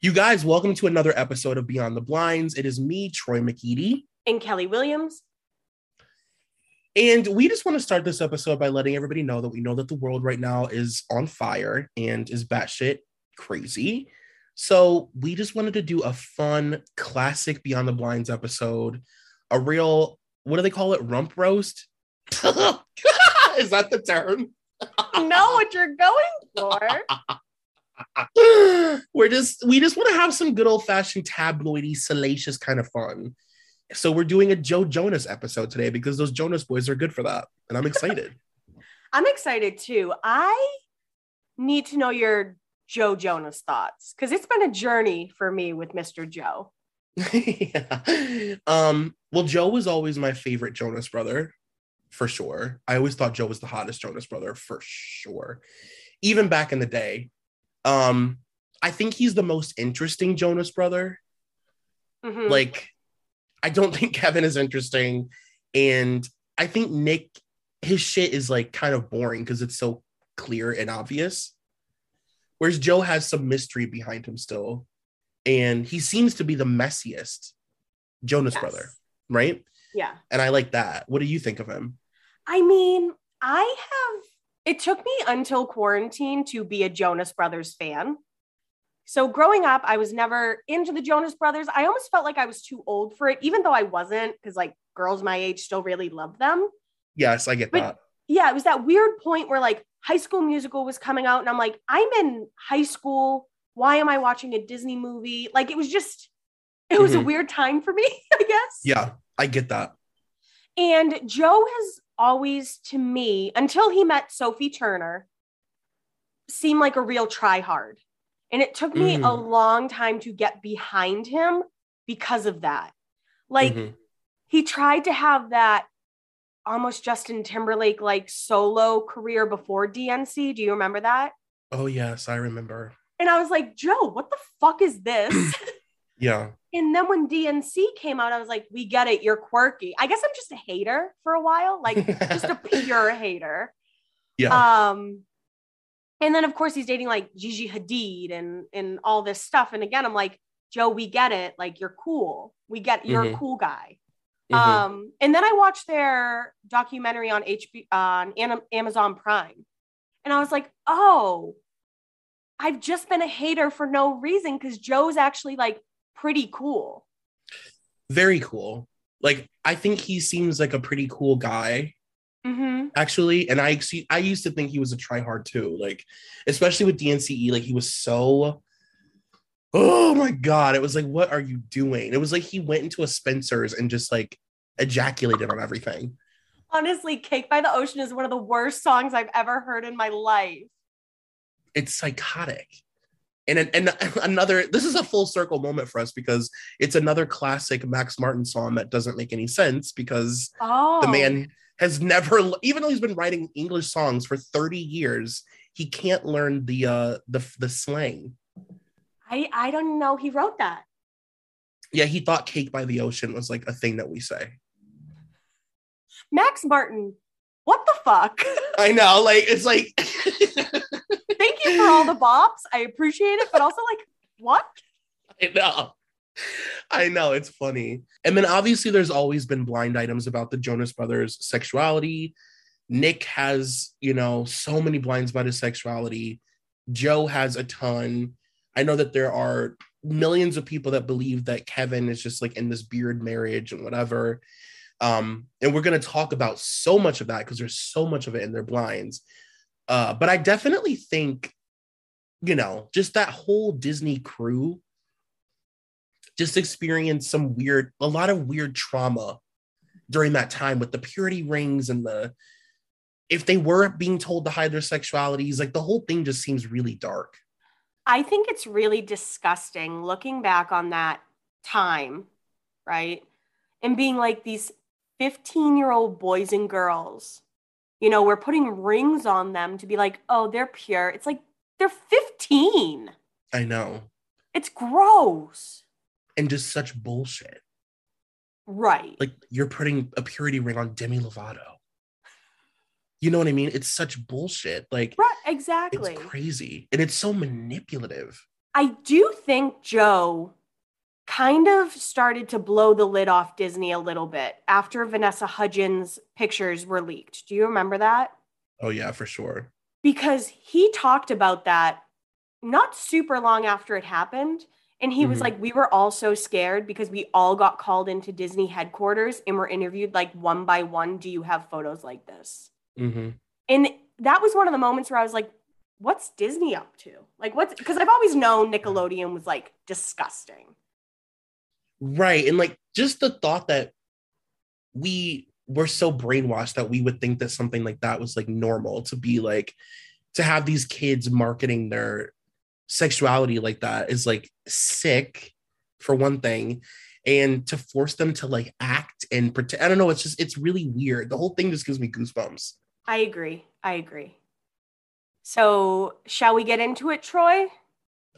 You guys, welcome to another episode of Beyond the Blinds. It is me, Troy McEady. And Kelly Williams. And we just want to start this episode by letting everybody know that we know that the world right now is on fire and is batshit crazy. So we just wanted to do a fun, classic Beyond the Blinds episode, a real, what do they call it? Rump roast? is that the term? know what you're going for. we're just we just want to have some good old fashioned tabloidy, salacious kind of fun. So we're doing a Joe Jonas episode today because those Jonas boys are good for that, and I'm excited. I'm excited too. I need to know your Joe Jonas thoughts because it's been a journey for me with Mr. Joe. yeah. Um, well, Joe was always my favorite Jonas brother, for sure. I always thought Joe was the hottest Jonas brother, for sure. Even back in the day, um, I think he's the most interesting Jonas brother. Mm-hmm. Like, I don't think Kevin is interesting. And I think Nick, his shit is like kind of boring because it's so clear and obvious. Whereas Joe has some mystery behind him still. And he seems to be the messiest Jonas yes. brother, right? Yeah. And I like that. What do you think of him? I mean, I have it took me until quarantine to be a Jonas Brothers fan. So growing up, I was never into the Jonas Brothers. I almost felt like I was too old for it, even though I wasn't, because like girls my age still really love them. Yes, I get but, that. Yeah, it was that weird point where like High School Musical was coming out, and I'm like, I'm in high school. Why am I watching a Disney movie? Like it was just, it was mm-hmm. a weird time for me, I guess. Yeah, I get that. And Joe has always to me until he met Sophie Turner seemed like a real try hard. And it took me mm. a long time to get behind him because of that. Like mm-hmm. he tried to have that almost Justin Timberlake like solo career before DNCE. Do you remember that? Oh yes, I remember. And I was like, "Joe, what the fuck is this?" yeah. And then when DNCE came out, I was like, we get it. You're quirky. I guess I'm just a hater for a while, like just a pure hater. Yeah. Um, and then of course he's dating like Gigi Hadid and and all this stuff. And again, I'm like, Joe, we get it. Like you're cool. We get you're mm-hmm. a cool guy. Mm-hmm. Um, and then I watched their documentary on HBO on Amazon Prime, and I was like, oh, I've just been a hater for no reason because Joe's actually like pretty cool. Very cool. Like I think he seems like a pretty cool guy. Mm-hmm. Actually, and I see. I used to think he was a tryhard too. Like, especially with DNCE, like he was so. Oh my god! It was like, what are you doing? It was like he went into a Spencer's and just like ejaculated on everything. Honestly, "Cake by the Ocean" is one of the worst songs I've ever heard in my life. It's psychotic and and another this is a full circle moment for us because it's another classic max martin song that doesn't make any sense because oh. the man has never even though he's been writing english songs for 30 years he can't learn the uh the the slang. I i don't know. He wrote that. Yeah he thought cake by the ocean was like a thing that we say. Max martin what the fuck? I know, like it's like Thank you for all the bops. I appreciate it, but also like, what? I know. I know it's funny. And then obviously there's always been blind items about the Jonas Brothers sexuality. Nick has, you know, so many blinds about his sexuality. Joe has a ton. I know that there are millions of people that believe that Kevin is just like in this beard marriage and whatever. Um, and we're going to talk about so much of that because there's so much of it in their blinds. Uh, but I definitely think, you know, just that whole Disney crew just experienced some weird, a lot of weird trauma during that time with the purity rings and the, if they weren't being told to hide their sexualities, like the whole thing just seems really dark. I think it's really disgusting looking back on that time, right? And being like these 15 year old boys and girls, you know, we're putting rings on them to be like, oh, they're pure. It's like they're 15. I know. It's gross. And just such bullshit. Right. Like you're putting a purity ring on Demi Lovato. You know what I mean? It's such bullshit. Like, right, exactly. It's crazy. And it's so manipulative. I do think Joe kind of started to blow the lid off Disney a little bit after Vanessa Hudgens' pictures were leaked. Do you remember that? Oh, yeah, for sure. Because he talked about that not super long after it happened. And he mm-hmm. was like, We were all so scared because we all got called into Disney headquarters and were interviewed like one by one. Do you have photos like this? Mm-hmm. And that was one of the moments where I was like, What's Disney up to? Like, what's because I've always known Nickelodeon was like disgusting. Right. And like just the thought that we were so brainwashed that we would think that something like that was like normal to be like to have these kids marketing their sexuality like that is like sick for one thing and to force them to like act and pretend i don't know it's just it's really weird. The whole thing just gives me goosebumps. I agree i agree. So shall we get into it troy?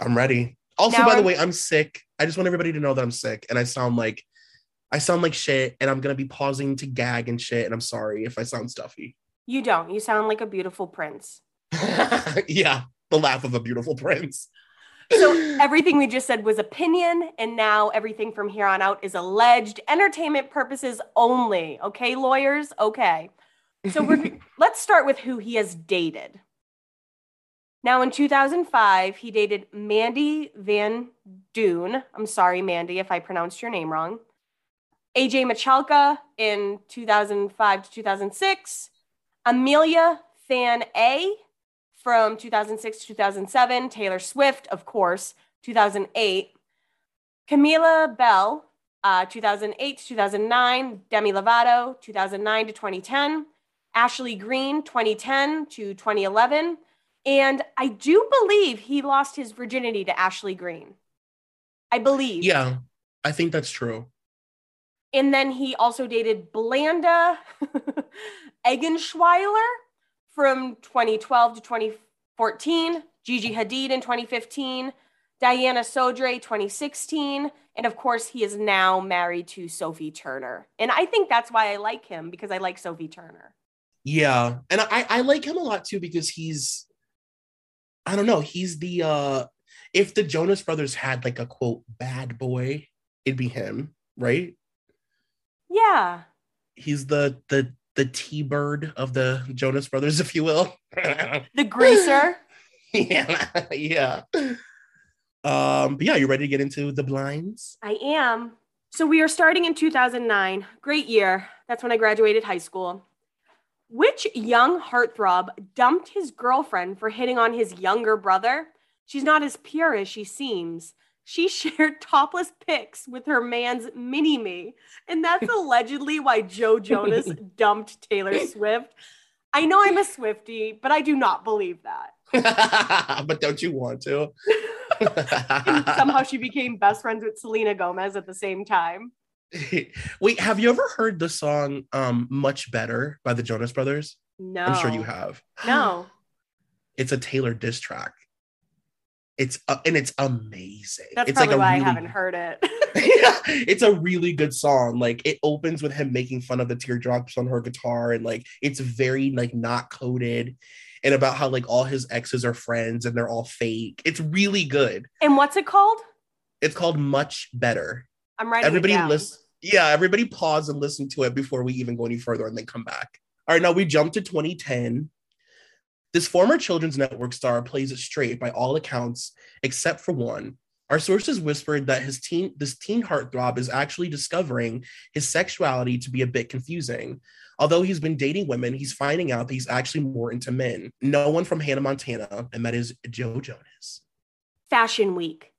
I'm ready also, now by I'm... the way, I'm sick. I just want everybody to know that I'm sick and I sound like I sound like shit and I'm gonna be pausing to gag and shit. And I'm sorry if I sound stuffy. You don't. You sound like a beautiful prince. yeah, the laugh of a beautiful prince. so everything we just said was opinion, and now everything from here on out is alleged entertainment purposes only. Okay, lawyers? Okay. So we're let's start with who he has dated. Now, in 2005, he dated Mandy Van Duyn. I'm sorry, Mandy, if I pronounced your name wrong. AJ Michalka in 2005 to 2006. Amelia Fan A from 2006 to 2007. Taylor Swift, of course, 2008. Camilla Belle, uh, 2008 to 2009. Demi Lovato, 2009 to 2010. Ashley Greene, 2010 to 2011. And I do believe he lost his virginity to Ashley Greene. I believe. Yeah, I think that's true. And then he also dated Blanda Eggenschwiler from 2012 to 2014, Gigi Hadid in 2015, Diana Sodre 2016, and of course he is now married to Sophie Turner. And I think that's why I like him because I like Sophie Turner. Yeah, and I I like him a lot too because he's I don't know. He's the uh if the Jonas Brothers had like a quote bad boy, it'd be him, right? Yeah. He's the the the T-bird of the Jonas Brothers, if you will. the greaser. yeah, yeah. Um, but yeah, you ready to get into the blinds? I am. So we are starting in 2009. Great year. That's when I graduated high school. Which young heartthrob dumped his girlfriend for hitting on his younger brother? She's not as pure as she seems. She shared topless pics with her man's mini me. And that's allegedly why Joe Jonas dumped Taylor Swift. I know I'm a Swifty, but I do not believe that. but don't you want to? somehow she became best friends with Selena Gomez at the same time. Wait, have you ever heard the song um Much Better by the Jonas Brothers? No. I'm sure you have. No. It's a Taylor diss track. It's uh, and it's amazing. That's it's probably like why really, I haven't heard it. yeah, it's a really good song. Like it opens with him making fun of the teardrops on her guitar, and like it's very like not coded, and about how like all his exes are friends and they're all fake. It's really good. and what's it called? It's called Much Better. I'm writing everybody listen. Yeah, everybody pause and listen to it before we even go any further, and then come back. All right, now we jump to 2010. This former children's network star plays it straight by all accounts, except for one. Our sources whispered that his teen, this teen heartthrob is actually discovering his sexuality to be a bit confusing. Although he's been dating women, he's finding out that he's actually more into men. No one from Hannah Montana, and that is Joe Jonas. Fashion Week.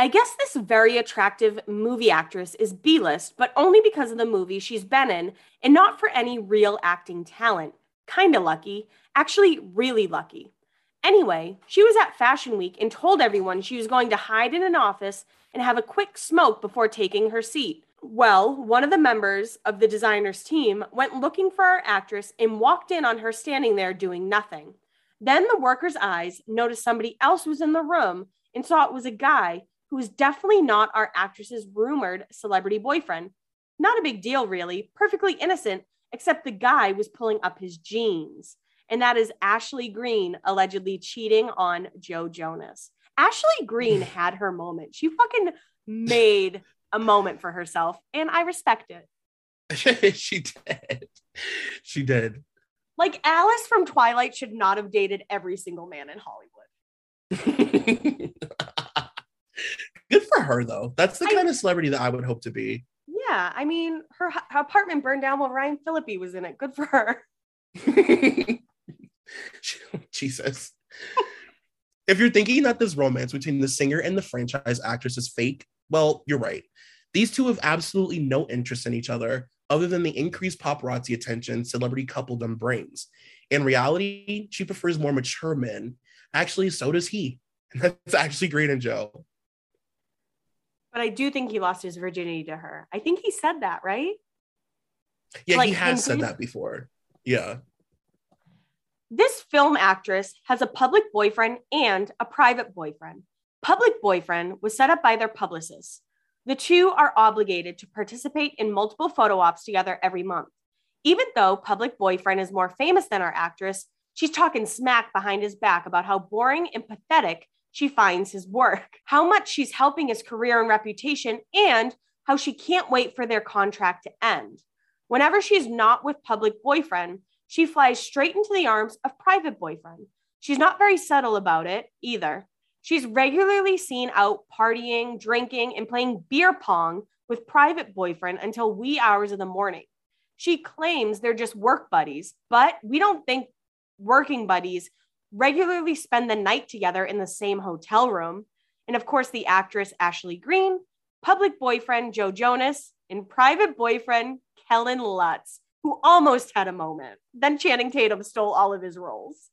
I guess this very attractive movie actress is B list, but only because of the movie she's been in and not for any real acting talent. Kinda lucky. Actually, really lucky. Anyway, she was at Fashion Week and told everyone she was going to hide in an office and have a quick smoke before taking her seat. Well, one of the members of the designer's team went looking for our actress and walked in on her standing there doing nothing. Then the worker's eyes noticed somebody else was in the room and saw it was a guy who was definitely not our actress's rumored celebrity boyfriend. Not a big deal, really, perfectly innocent, except the guy was pulling up his jeans. And that is Ashley Greene allegedly cheating on Joe Jonas. Ashley Greene had her moment. She fucking made a moment for herself, and I respect it. she did. She did. Like Alice from Twilight should not have dated every single man in Hollywood. Good for her, though. That's the I- kind of celebrity that I would hope to be. Yeah, I mean, her, her apartment burned down while Ryan Phillippe was in it. Good for her. Jesus. if you're thinking that this romance between the singer and the franchise actress is fake, well, you're right. These two have absolutely no interest in each other other than the increased paparazzi attention celebrity coupledom brings. In reality, she prefers more mature men. Actually, so does he. And that's actually great in Joe. But I do think he lost his virginity to her. I think he said that, right? Yeah, Like he has said that before. Yeah. This film actress has a public boyfriend and a private boyfriend. Public boyfriend was set up by their publicists. The two are obligated to participate in multiple photo ops together every month. Even though public boyfriend is more famous than our actress, she's talking smack behind his back about how boring and pathetic she finds his work, how much she's helping his career and reputation, and how she can't wait for their contract to end. Whenever she's not with public boyfriend, she flies straight into the arms of private boyfriend. She's not very subtle about it either. She's regularly seen out partying, drinking, and playing beer pong with private boyfriend until wee hours of the morning. She claims they're just work buddies, but we don't think working buddies regularly spend the night together in the same hotel room. And of course, the actress Ashley Greene, public boyfriend Joe Jonas, and private boyfriend Kellen Lutz, who almost had a moment. Then Channing Tatum stole all of his roles.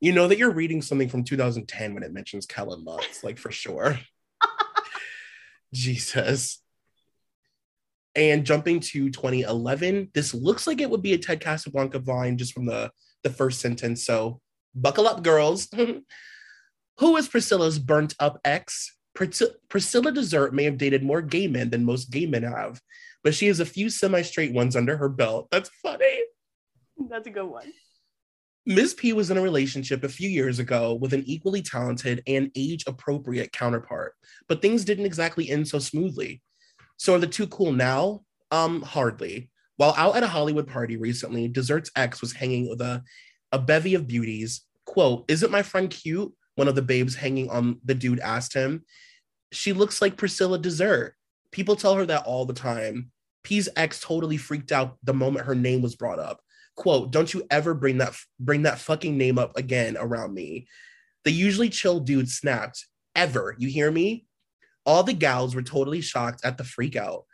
You know that you're reading something from 2010 when it mentions Kellen Lutz, like for sure. Jesus. And jumping to 2011, this looks like it would be a Ted Casablanca vine just from the, the first sentence. So buckle up, girls. Who is Priscilla's burnt up ex? Pris- Priscilla Dessert may have dated more gay men than most gay men have, but she has a few semi straight ones under her belt. That's funny. That's a good one. Ms. P was in a relationship a few years ago with an equally talented and age appropriate counterpart, but things didn't exactly end so smoothly. So are the two cool now? Um, hardly. While out at a Hollywood party recently, Dessert's ex was hanging with a, a bevy of beauties. Quote, Isn't my friend cute? One of the babes hanging on the dude asked him. She looks like Priscilla Dessert. People tell her that all the time. P's ex totally freaked out the moment her name was brought up quote don't you ever bring that bring that fucking name up again around me the usually chill dude snapped ever you hear me all the gals were totally shocked at the freak out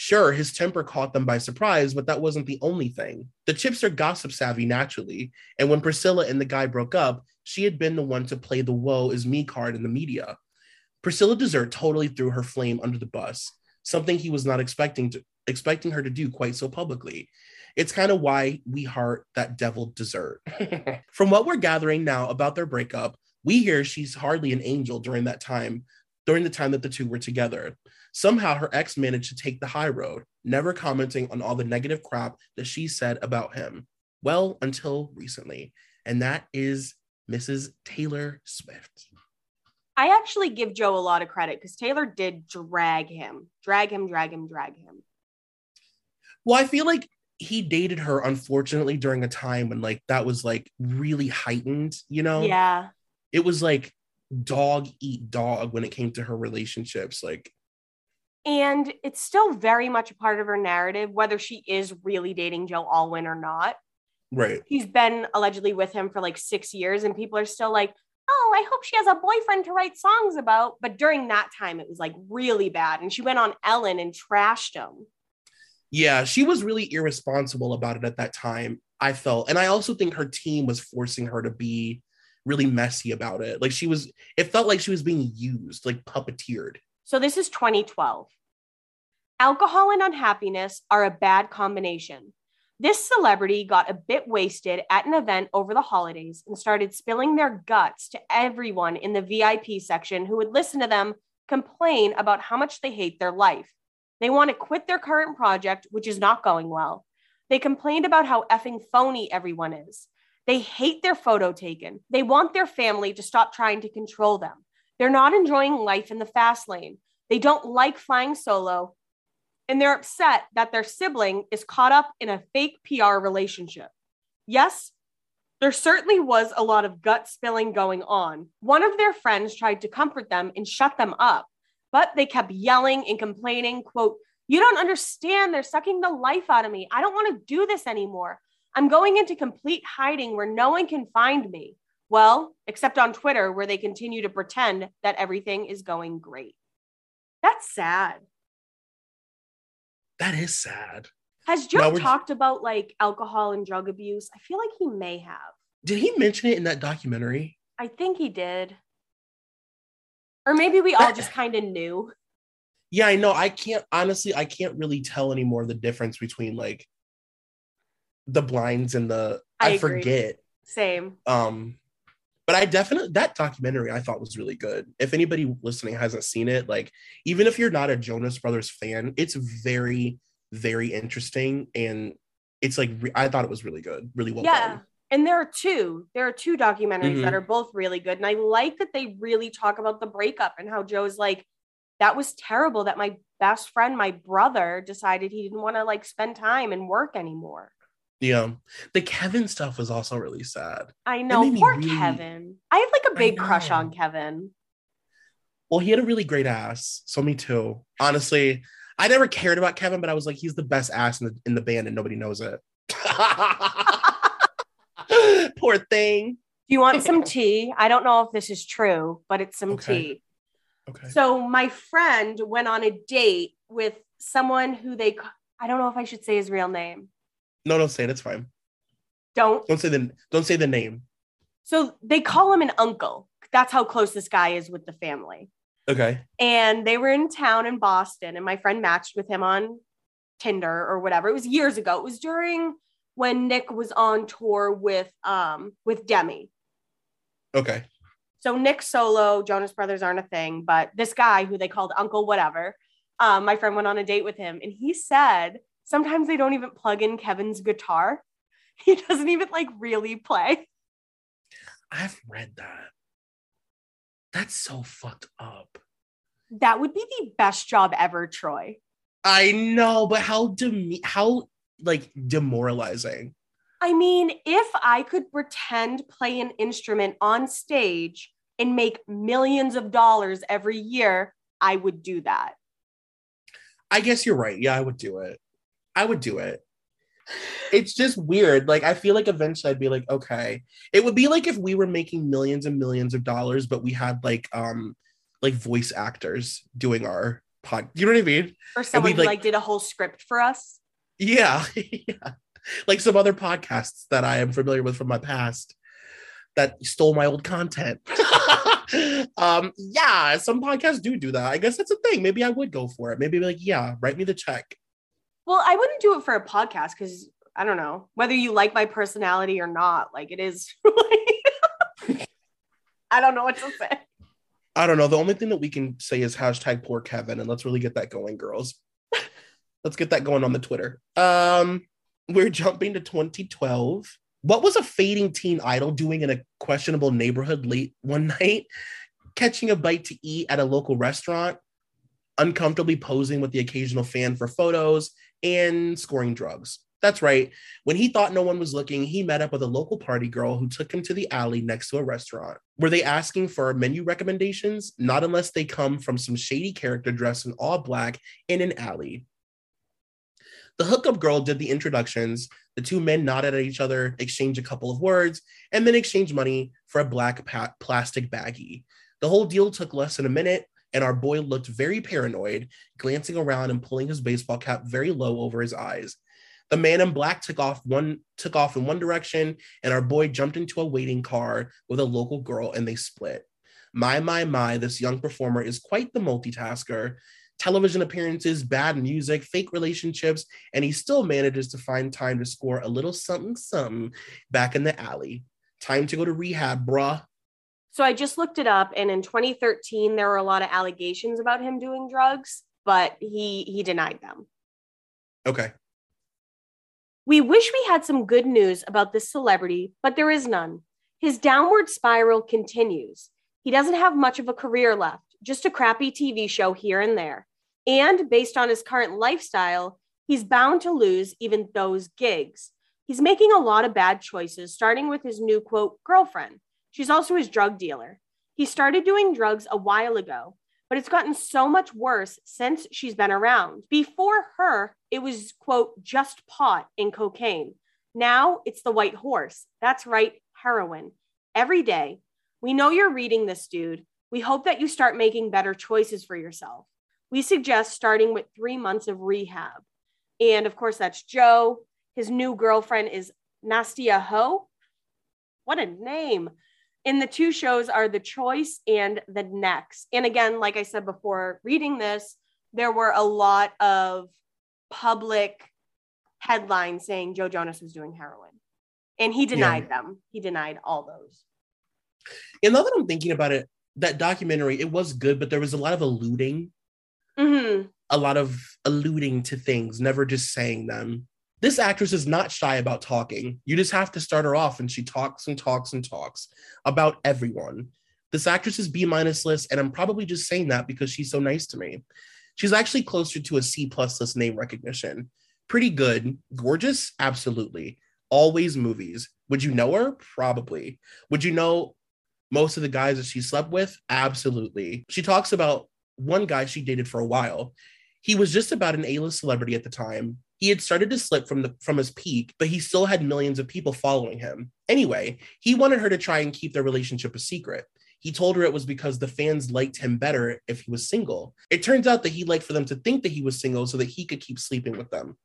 sure his temper caught them by surprise but that wasn't the only thing. The chips are gossip savvy naturally. And when priscilla and the guy broke up she had been the one to play the woe is me card in the media. Priscilla dessert totally threw her flame under the bus something he was not expecting to expecting her to do quite so publicly. It's kind of why we heart that devil dessert. From what we're gathering now about their breakup, We hear she's hardly an angel during that time, during the time that the two were together. Somehow her ex managed to take the high road, never commenting on all the negative crap that she said about him. Well, until recently. And that is Mrs. Taylor Swift. I actually give Joe a lot of credit because Taylor did drag him, drag him, drag him, drag him. Well, I feel like he dated her unfortunately during a time when like that was like really heightened, you know? Yeah. It was like dog eat dog when it came to her relationships. Like, and it's still very much a part of her narrative, whether she is really dating Joe Alwyn or not. Right. He's been allegedly with him for like six years, and people are still like, oh, I hope she has a boyfriend to write songs about. But during that time, it was like really bad. And she went on Ellen and trashed him. Yeah, she was really irresponsible about it at that time. I felt, and I also think her team was forcing her to be really messy about it. Like she was, it felt like she was being used, like puppeteered. So this is 2012. Alcohol and unhappiness are a bad combination. This celebrity got a bit wasted at an event over the holidays and started spilling their guts to everyone in the VIP section who would listen to them complain about how much they hate their life. They want to quit their current project, which is not going well. They complained about how effing phony everyone is. They hate their photo taken. They want their family to stop trying to control them. They're not enjoying life in the fast lane. They don't like flying solo. And they're upset that their sibling is caught up in a fake PR relationship. Yes, there certainly was a lot of gut spilling going on. One of their friends tried to comfort them and shut them up, but they kept yelling and complaining, quote, you don't understand. They're sucking the life out of me. I don't want to do this anymore. I'm going into complete hiding where no one can find me. Well, except on Twitter, where they continue to pretend that everything is going great. That's sad. That is sad. Has Joe talked about like alcohol and drug abuse? I feel like he may have. Did he mention it in that documentary? I think he did. Or maybe we all just kind of knew. Yeah, I know. I can't honestly, I can't really tell anymore the difference between like the blinds and the I, I forget. Same. Um, but I definitely that documentary I thought was really good. If anybody listening hasn't seen it, like even if you're not a Jonas Brothers fan, it's very, very interesting and it's like I thought it was really good, really well yeah. done. And there are two. There are two documentaries mm-hmm. that are both really good. And I like that they really talk about the breakup and how Joe's like, that was terrible that my best friend, my brother, decided he didn't want to like spend time and work anymore. Yeah. Um, the Kevin stuff was also really sad. I know. Poor really... Kevin. I have like a big crush on Kevin. Well, he had a really great ass. So me too. Honestly, I never cared about Kevin, but I was like, he's the best ass in the in the band and nobody knows it. Poor thing. Do you want some tea? I don't know if this is true, but it's some okay. tea. Okay. So my friend went on a date with someone who they I don't know if I should say his real name. No, don't say it. It's fine. Don't. Don't say the. Don't say the name. So they call him an uncle. That's how close this guy is with the family. Okay. And they were in town in Boston, and my friend matched with him on Tinder or whatever. It was years ago. It was during when Nick was on tour with um with Demi. Okay. So Nick solo, Jonas Brothers aren't a thing, but this guy who they called Uncle whatever, um, my friend went on a date with him, and he said Sometimes they don't even plug in Kevin's guitar. He doesn't even like really play. I've read that. That's so fucked up. That would be the best job ever, Troy. I know, but how dem- how like demoralizing. I mean, if I could pretend play an instrument on stage and make millions of dollars every year, I would do that. I guess you're right. Yeah, I would do it. I would do it. It's just weird. Like I feel like eventually I'd be like, okay. It would be like if we were making millions and millions of dollars, but we had like um like voice actors doing our pod. You know what I mean? Or someone who like, like did a whole script for us. Yeah. yeah. Like some other podcasts that I am familiar with from my past that stole my old content. um, yeah, some podcasts do do that. I guess that's a thing. Maybe I would go for it. Maybe like, yeah, write me the check. Well, I wouldn't do it for a podcast because I don't know whether you like my personality or not. Like it is. I don't know what to say. I don't know. The only thing that we can say is hashtag poor Kevin, and let's really get that going, girls. let's get that going on the Twitter. Um, we're jumping to 2012. What was a fading teen idol doing in a questionable neighborhood late one night? Catching a bite to eat at a local restaurant, uncomfortably posing with the occasional fan for photos, and scoring drugs. That's right. When he thought no one was looking, he met up with a local party girl who took him to the alley next to a restaurant. Were they asking for menu recommendations? Not unless they come from some shady character dressed in all black in an alley. The hookup girl did the introductions. The two men nodded at each other, exchanged a couple of words, and then exchanged money for a black pa- plastic baggie. The whole deal took less than a minute, and our boy looked very paranoid, glancing around and pulling his baseball cap very low over his eyes. The man in black took off one took off in one direction, and our boy jumped into a waiting car with a local girl, and they split. My, my, my, this young performer is quite the multitasker. Television appearances, bad music, fake relationships, and he still manages to find time to score a little something, something back in the alley. Time to go to rehab, bruh. So I just looked it up, and in 2013, there were a lot of allegations about him doing drugs, but he he denied them. Okay. We wish we had some good news about this celebrity, but there is none. His downward spiral continues. He doesn't have much of a career left, just a crappy TV show here and there. And based on his current lifestyle, he's bound to lose even those gigs. He's making a lot of bad choices, starting with his new quote, girlfriend. She's also his drug dealer. He started doing drugs a while ago, but it's gotten so much worse since she's been around. Before her, it was, quote, just pot and cocaine. Now it's the white horse. That's right, heroin. Every day. We know you're reading this, dude. We hope that you start making better choices for yourself. We suggest starting with three months of rehab. And of course, that's Joe. His new girlfriend is Nastia Ho. What a name in the two shows are The Choice and The Next. And again, like I said before, reading this, there were a lot of public headlines saying Joe Jonas was doing heroin. And he denied yeah. them. He denied all those. And now that I'm thinking about it, that documentary, it was good, but there was a lot of alluding. Mm-hmm. A lot of alluding to things, never just saying them this actress is not shy about talking. You just have to start her off, and she talks and talks and talks about everyone. This actress is B minus list, and I'm probably just saying that because she's so nice to me. She's actually closer to a C plus list name recognition. Pretty good, gorgeous, absolutely. Always movies. Would you know her? Probably. Would you know most of the guys that she slept with? Absolutely. She talks about one guy she dated for a while. He was just about an A-list celebrity at the time, he had started to slip from the from his peak, but he still had millions of people following him. Anyway, he wanted her to try and keep their relationship a secret. He told her it was because the fans liked him better if he was single. It turns out that he liked for them to think that he was single so that he could keep sleeping with them.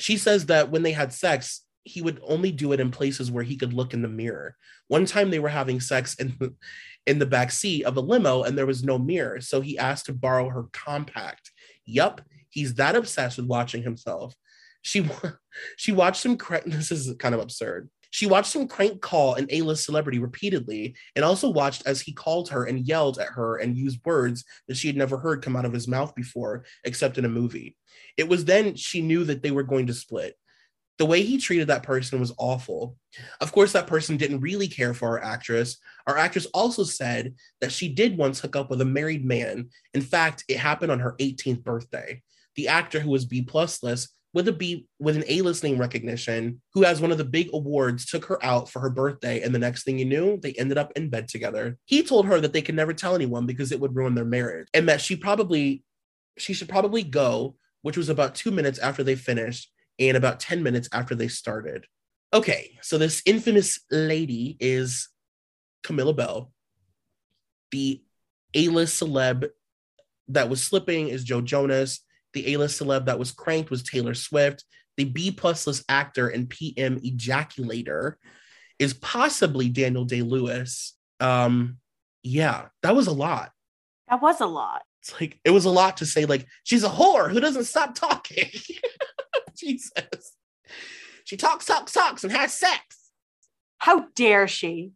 She says that when they had sex, he would only do it in places where he could look in the mirror. One time they were having sex in the, in the back seat of a limo and there was no mirror, so he asked to borrow her compact. Yup, He's that obsessed with watching himself. She she watched him crank. This is kind of absurd. She watched him crank call an A-list celebrity repeatedly, and also watched as he called her and yelled at her and used words that she had never heard come out of his mouth before, except in a movie. It was then she knew that they were going to split. The way he treated that person was awful. Of course, that person didn't really care for our actress. Our actress also said that she did once hook up with a married man. In fact, it happened on her 18th birthday the actor who was B plus list with a B with an A list name recognition, who has one of the big awards, took her out for her birthday, and the next thing you knew, they ended up in bed together. He told her that they could never tell anyone because it would ruin their marriage, and that she probably she should probably go, which was about two minutes after they finished and about 10 minutes after they started. Okay, so this infamous lady is Camilla Belle. The A-list celeb that was slipping is Joe Jonas. The A-list celeb that was cranked was Taylor Swift. The B plus list actor and PM ejaculator is possibly Daniel Day Lewis. Um, yeah, that was a lot. That was a lot. It's like it was a lot to say. Like she's a whore who doesn't stop talking. Jesus, she talks, talks, talks, and has sex. How dare she?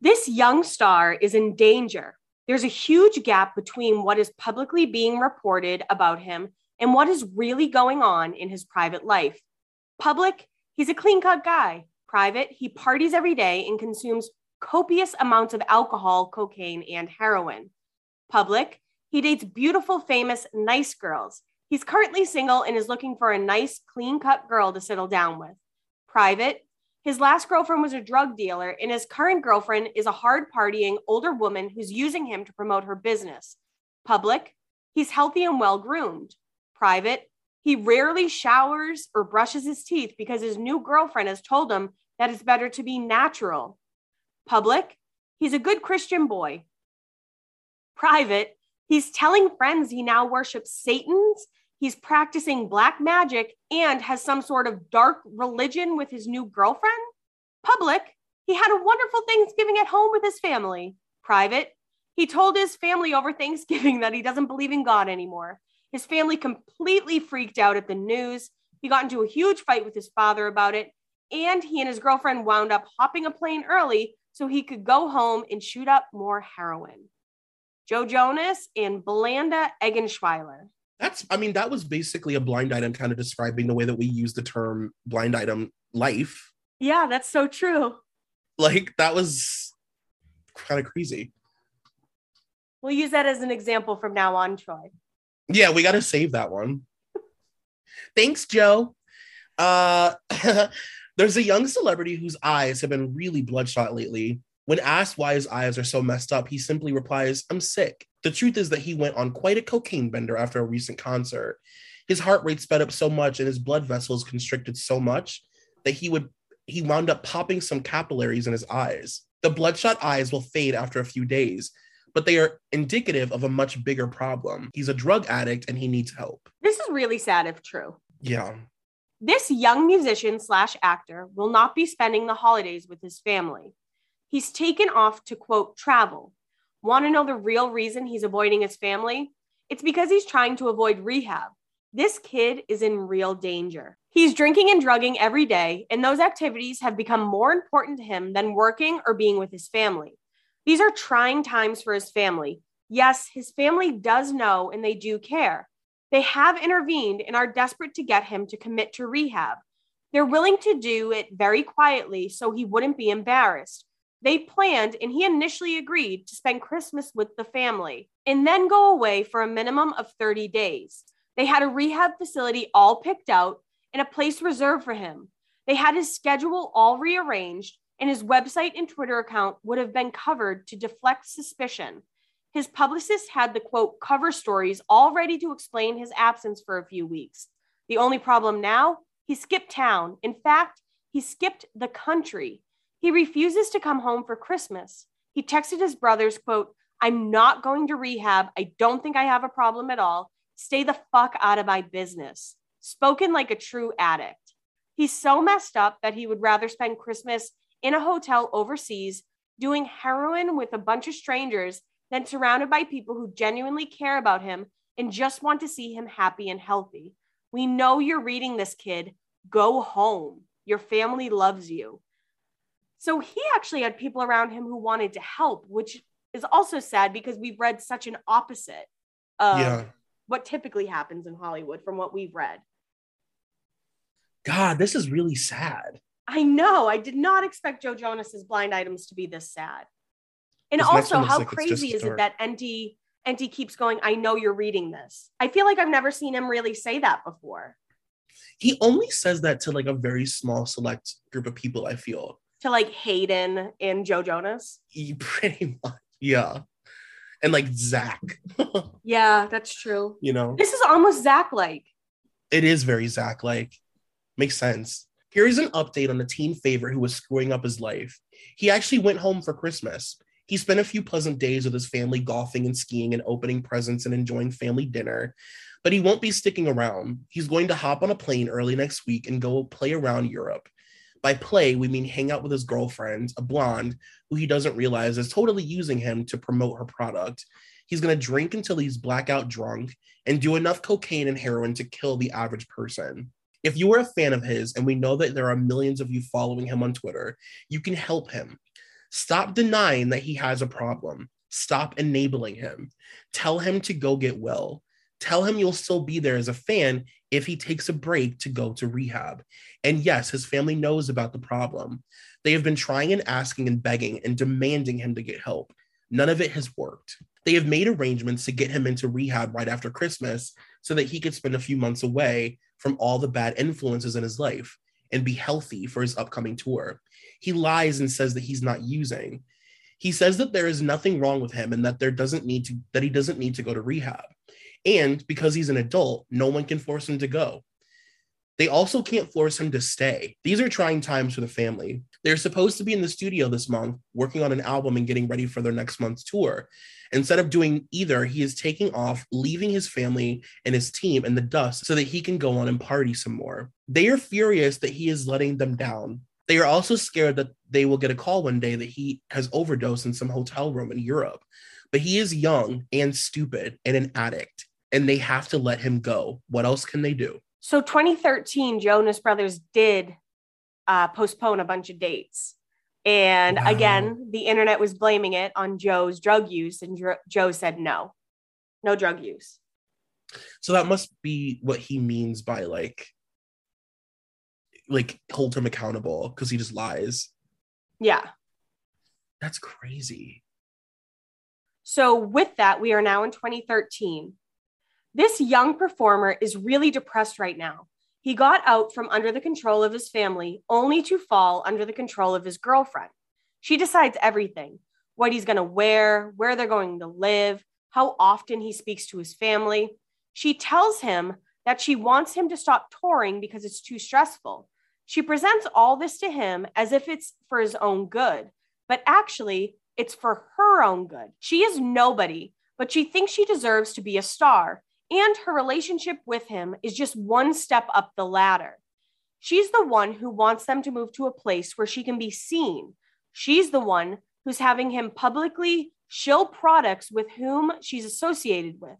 this young star is in danger. There's a huge gap between what is publicly being reported about him and what is really going on in his private life. Public, he's a clean cut guy. Private, he parties every day and consumes copious amounts of alcohol, cocaine, and heroin. Public, he dates beautiful, famous, nice girls. He's currently single and is looking for a nice, clean cut girl to settle down with. Private, his last girlfriend was a drug dealer, and his current girlfriend is a hard partying older woman who's using him to promote her business. Public, he's healthy and well groomed. Private, he rarely showers or brushes his teeth because his new girlfriend has told him that it's better to be natural. Public, he's a good Christian boy. Private, he's telling friends he now worships Satan's he's practicing black magic and has some sort of dark religion with his new girlfriend. Public, he had a wonderful Thanksgiving at home with his family. Private, he told his family over Thanksgiving that he doesn't believe in God anymore. His family completely freaked out at the news. He got into a huge fight with his father about it, and he and his girlfriend wound up hopping a plane early so he could go home and shoot up more heroin. Joe Jonas and Blanda Eggenschwiler. That's, I mean, that was basically a blind item kind of describing the way that we use the term blind item life. Yeah, that's so true. Like, that was kind of crazy. We'll use that as an example from now on, Troy. Yeah, we got to save that one. Thanks, Joe. Uh, there's a young celebrity whose eyes have been really bloodshot lately. When asked why his eyes are so messed up, he simply replies, I'm sick. The truth is that he went on quite a cocaine bender after a recent concert. His heart rate sped up so much and his blood vessels constricted so much that he would he wound up popping some capillaries in his eyes. The bloodshot eyes will fade after a few days, but they are indicative of a much bigger problem. He's a drug addict and he needs help. This is really sad if true. Yeah. This young musician slash actor will not be spending the holidays with his family. He's taken off to quote travel Want to know the real reason he's avoiding his family? It's because he's trying to avoid rehab. This kid is in real danger. He's drinking and drugging every day, and those activities have become more important to him than working or being with his family. These are trying times for his family. Yes, his family does know and they do care. They have intervened and are desperate to get him to commit to rehab. They're willing to do it very quietly so he wouldn't be embarrassed. They planned and he initially agreed to spend Christmas with the family and then go away for a minimum of 30 days. They had a rehab facility all picked out and a place reserved for him. They had his schedule all rearranged, and his website and Twitter account would have been covered to deflect suspicion. His publicist had the quote cover stories all ready to explain his absence for a few weeks. The only problem now, he skipped town. In fact, he skipped the country. He refuses to come home for Christmas. He texted his brothers, quote, I'm not going to rehab. I don't think I have a problem at all. Stay the fuck out of my business. Spoken like a true addict. He's so messed up that he would rather spend Christmas in a hotel overseas doing heroin with a bunch of strangers than surrounded by people who genuinely care about him and just want to see him happy and healthy. We know you're reading this, kid. Go home. Your family loves you. So he actually had people around him who wanted to help, which is also sad because we've read such an opposite of yeah. what typically happens in Hollywood from what we've read. God, this is really sad. I know. I did not expect Joe Jonas's blind items to be this sad. And this also, how like crazy is it that Enty Enty keeps going, I know you're reading this. I feel like I've never seen him really say that before. He only says that to like a very small select group of people, I feel to like Hayden and Joe Jonas. Pretty much, yeah. And like Zach. yeah, that's true. You know, this is almost Zach like. It is very Zach like. Makes sense. Here is an update on the teen favorite who was screwing up his life. He actually went home for Christmas. He spent a few pleasant days with his family golfing and skiing and opening presents and enjoying family dinner. But he won't be sticking around. He's going to hop on a plane early next week and go play around Europe. By play, we mean hang out with his girlfriend, a blonde, who he doesn't realize is totally using him to promote her product. He's going to drink until he's blackout drunk and do enough cocaine and heroin to kill the average person. If you are a fan of his, and we know that there are millions of you following him on Twitter, you can help him. Stop denying that he has a problem. Stop enabling him. Tell him to go get well. Tell him you'll still be there as a fan if he takes a break to go to rehab. And yes, his family knows about the problem. They have been trying and asking and begging and demanding him to get help. None of it has worked. They have made arrangements to get him into rehab right after Christmas so that he could spend a few months away from all the bad influences in his life and be healthy for his upcoming tour. He lies and says that he's not using. He says that there is nothing wrong with him and that there doesn't need to that he doesn't need to go to rehab. And because he's an adult, no one can force him to go. They also can't force him to stay. These are trying times for the family. They're supposed to be in the studio this month, working on an album and getting ready for their next month's tour. Instead of doing either, he is taking off, leaving his family and his team in the dust so that he can go on and party some more. They are furious that he is letting them down. They are also scared that they will get a call one day that he has overdosed in some hotel room in Europe. But he is young and stupid and an addict, and they have to let him go. What else can they do? So 2013, Jonas Brothers did uh, postpone a bunch of dates. And wow. again, the internet was blaming it on Joe's drug use, and Joe said no, no drug use. So that must be what he means by like, like hold him accountable because he just lies. Yeah. That's crazy. So, with that, we are now in 2013. This young performer is really depressed right now. He got out from under the control of his family only to fall under the control of his girlfriend. She decides everything what he's going to wear, where they're going to live, how often he speaks to his family. She tells him that she wants him to stop touring because it's too stressful. She presents all this to him as if it's for his own good, but actually, it's for her own good. She is nobody, but she thinks she deserves to be a star and her relationship with him is just one step up the ladder. She's the one who wants them to move to a place where she can be seen. She's the one who's having him publicly shill products with whom she's associated with.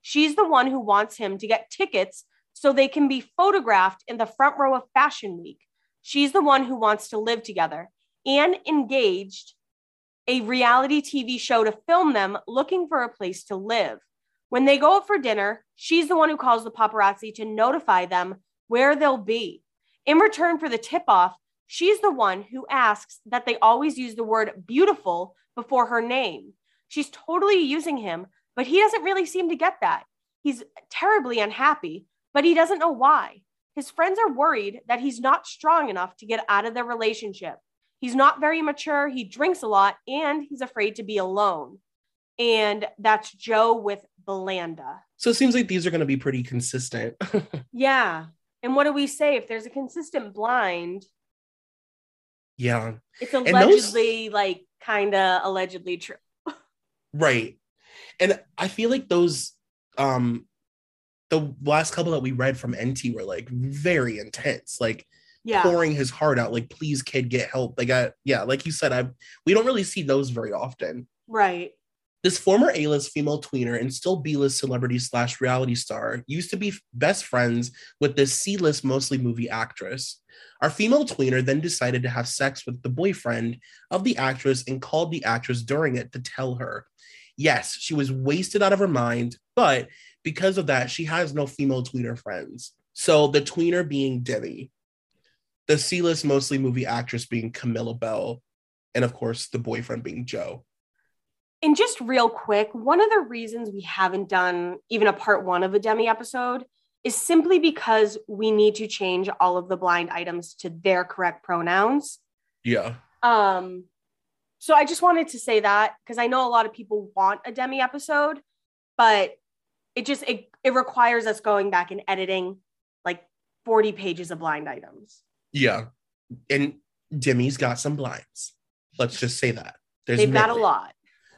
She's the one who wants him to get tickets so they can be photographed in the front row of Fashion Week. She's the one who wants to live together and engaged a reality TV show to film them looking for a place to live. When they go out for dinner, she's the one who calls the paparazzi to notify them where they'll be. In return for the tip off, she's the one who asks that they always use the word beautiful before her name. She's totally using him, but he doesn't really seem to get that. He's terribly unhappy, but he doesn't know why. His friends are worried that he's not strong enough to get out of their relationship. He's not very mature, he drinks a lot, and he's afraid to be alone. And that's Joe with Belanda. So it seems like these are going to be pretty consistent. yeah. And what do we say? If there's a consistent blind, yeah. It's allegedly those... like kind of allegedly true. right. And I feel like those um the last couple that we read from NT were like very intense. Like yeah. pouring his heart out like please kid get help. Like I yeah, like you said I we don't really see those very often. Right. This former A-list female tweener and still B-list celebrity slash reality star used to be best friends with this C-list mostly movie actress. Our female tweener then decided to have sex with the boyfriend of the actress and called the actress during it to tell her. Yes, she was wasted out of her mind, but because of that, she has no female tweener friends. So the tweener being Demi, the C-list mostly movie actress being Camilla Belle, and of course the boyfriend being Joe. And just real quick, one of the reasons we haven't done even a part one of a Demi episode is simply because we need to change all of the blind items to their correct pronouns. Yeah. Um, so I just wanted to say that because I know a lot of people want a Demi episode, but it just it, it requires us going back and editing like 40 pages of blind items. Yeah. And Demi's got some blinds. Let's just say that. There's They've many. got a lot.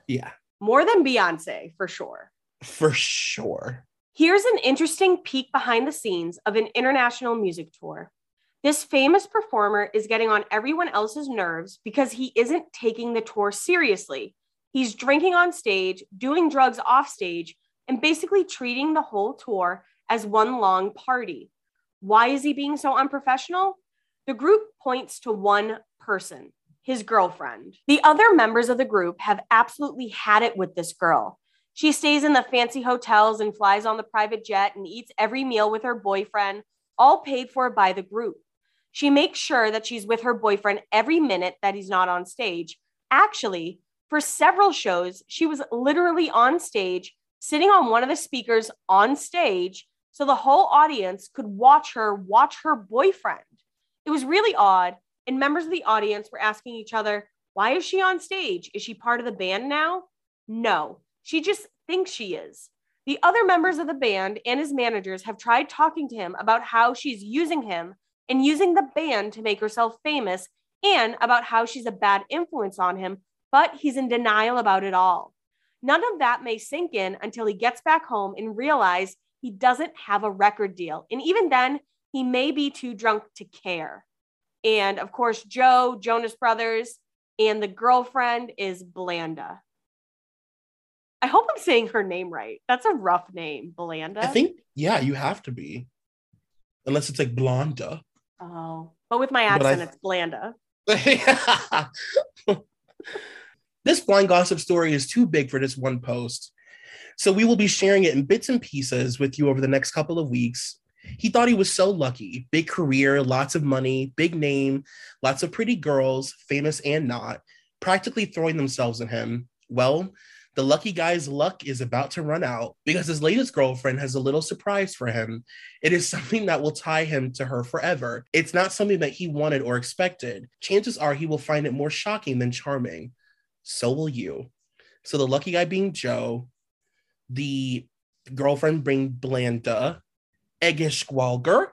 Yeah. More than Beyonce, for sure. For sure. Here's an interesting peek behind the scenes of an international music tour. This famous performer is getting on everyone else's nerves because he isn't taking the tour seriously. He's drinking on stage, doing drugs off stage, and basically treating the whole tour as one long party. Why is he being so unprofessional? The group points to one person, his girlfriend. The other members of the group have absolutely had it with this girl. She stays in the fancy hotels and flies on the private jet and eats every meal with her boyfriend, all paid for by the group. She makes sure that she's with her boyfriend every minute that he's not on stage. Actually, for several shows, she was literally on stage, sitting on one of the speakers on stage, so the whole audience could watch her watch her boyfriend. It was really odd, and members of the audience were asking each other, Why is she on stage? Is she part of the band now? No, she just thinks she is. The other members of the band and his managers have tried talking to him about how she's using him and using the band to make herself famous and about how she's a bad influence on him, but he's in denial about it all. None of that may sink in until he gets back home and realize he doesn't have a record deal. And even then, he may be too drunk to care. And of course, Joe, Jonas Brothers, and the girlfriend is Blanda. I hope I'm saying her name right. That's a rough name, Blanda. I think, yeah, you have to be. Unless it's like Blonda. Oh, but with my accent, I... it's Blanda. this blind gossip story is too big for this one post. So we will be sharing it in bits and pieces with you over the next couple of weeks. He thought he was so lucky. Big career, lots of money, big name, lots of pretty girls, famous and not, practically throwing themselves at him. Well, the lucky guy's luck is about to run out because his latest girlfriend has a little surprise for him. It is something that will tie him to her forever. It's not something that he wanted or expected. Chances are he will find it more shocking than charming. So will you. So the lucky guy being Joe, the girlfriend being Blanda, Eggish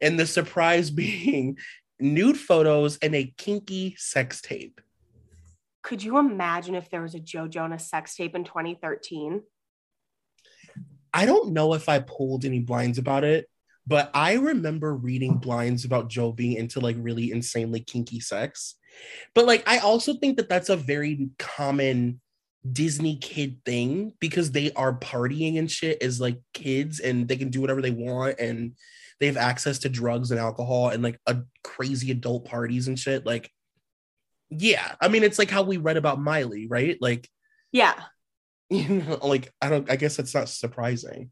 and the surprise being nude photos and a kinky sex tape. Could you imagine if there was a Joe Jonas sex tape in 2013? I don't know if I pulled any blinds about it, but I remember reading blinds about Joe being into like really insanely kinky sex. But like, I also think that that's a very common Disney kid thing because they are partying and shit as like kids and they can do whatever they want and they have access to drugs and alcohol and like a crazy adult parties and shit. Like, yeah. I mean it's like how we read about miley right? Like yeah. you know like i don't i guess that's not surprising.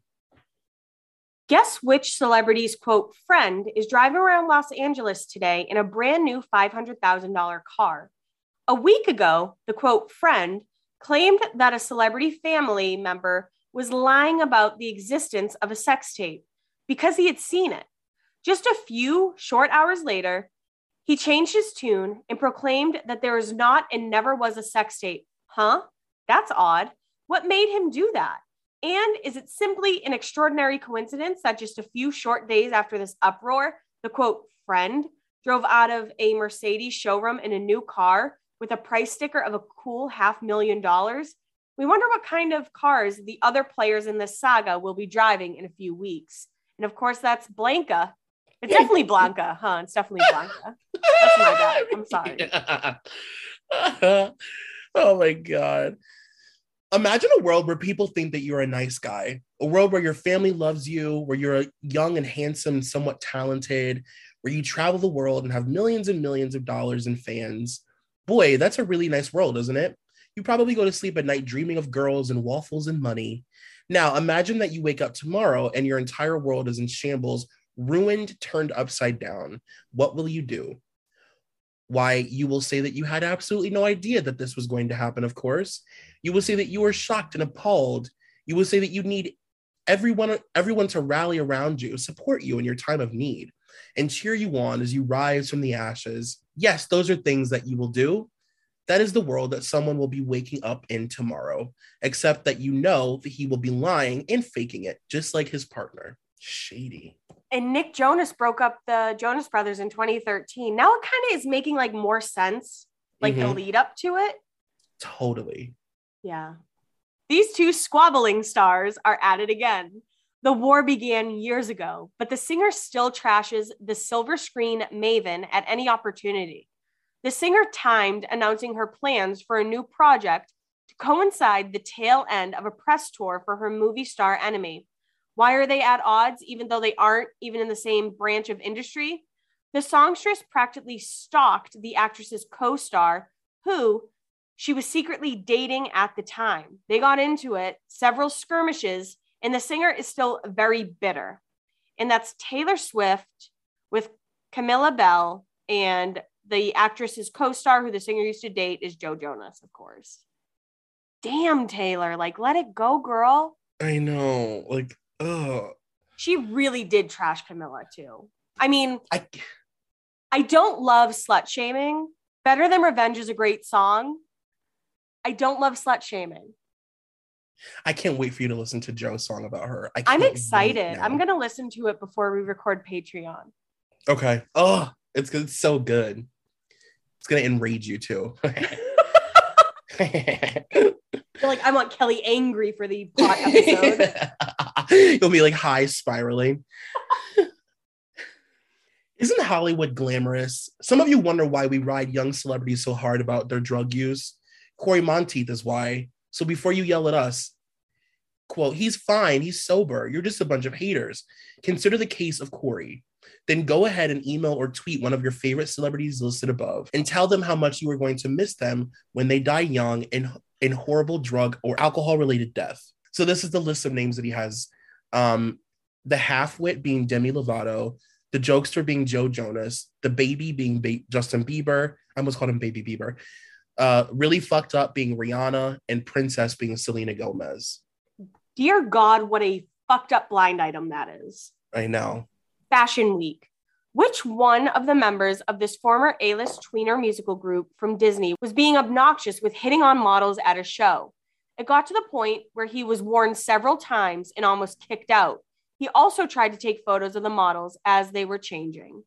Guess which celebrity's quote friend is driving around los angeles today in a brand new $500000 car? A week ago the quote friend claimed that a celebrity family member was lying about the existence of a sex tape because he had seen it just a few short hours later he changed his tune and proclaimed that there is not and never was a sex tape. Huh? That's odd. What made him do that? And is it simply an extraordinary coincidence that just a few short days after this uproar, the quote, friend drove out of a Mercedes showroom in a new car with a price sticker of a cool half million dollars? We wonder what kind of cars the other players in this saga will be driving in a few weeks. And of course, that's Blanca it's definitely Blanca, huh? It's definitely Blanca. That's my bad. I'm sorry. oh my god. Imagine a world where people think that you're a nice guy, a world where your family loves you, where you're young and handsome, somewhat talented, where you travel the world and have millions and millions of dollars in fans. Boy, that's a really nice world, isn't it? You probably go to sleep at night dreaming of girls and waffles and money. Now, imagine that you wake up tomorrow and your entire world is in shambles ruined, turned upside down, what will you do? Why, you will say that you had absolutely no idea that this was going to happen, of course. You will say that you were shocked and appalled. You will say that you need everyone everyone to rally around you, support you in your time of need, and cheer you on as you rise from the ashes. Yes, those are things that you will do. That is the world that someone will be waking up in tomorrow, except that you know that he will be lying and faking it, just like his partner. Shady and Nick Jonas broke up the Jonas Brothers in 2013. Now it kind of is making like more sense, like mm-hmm. the lead up to it. Totally. Yeah. These two squabbling stars are at it again. The war began years ago, but the singer still trashes the silver screen maven at any opportunity. The singer timed announcing her plans for a new project to coincide the tail end of a press tour for her movie star enemy Why are they at odds, even though they aren't even in the same branch of industry? The songstress practically stalked the actress's co star, who she was secretly dating at the time. They got into it, several skirmishes, and the singer is still very bitter. And that's Taylor Swift with Camilla Belle. and the actress's co-star who the singer used to date is Joe Jonas, of course. Damn, Taylor, like let it go, girl. I know. Like, ugh. She really did trash Camilla too. I mean, I I don't love slut shaming. Better Than Revenge is a great song. I don't love slut shaming. I can't wait for you to listen to Joe's song about her. I I'm excited. I'm gonna listen to it before we record Patreon. Okay. Oh, it's. It's so good. It's gonna enrage you too. like I want Kelly angry for the pot episode. You'll be like high spiraling. Isn't Hollywood glamorous? Some of you wonder why we ride young celebrities so hard about their drug use. Cory Monteith is why. So before you yell at us, quote, he's fine, he's sober. You're just a bunch of haters. Consider the case of Cory. then go ahead and email or tweet one of your favorite celebrities listed above and tell them how much you are going to miss them when they die young in, in horrible drug or alcohol related death. So, this is the list of names that he has um, the half wit being Demi Lovato, the jokester being Joe Jonas, the baby being ba- Justin Bieber. I almost called him Baby Bieber. Uh, really fucked up being Rihanna, and Princess being Selena Gomez. Dear God, what a fucked up blind item that is. I know. Fashion Week. Which one of the members of this former A list tweener musical group from Disney was being obnoxious with hitting on models at a show? It got to the point where he was warned several times and almost kicked out. He also tried to take photos of the models as they were changing.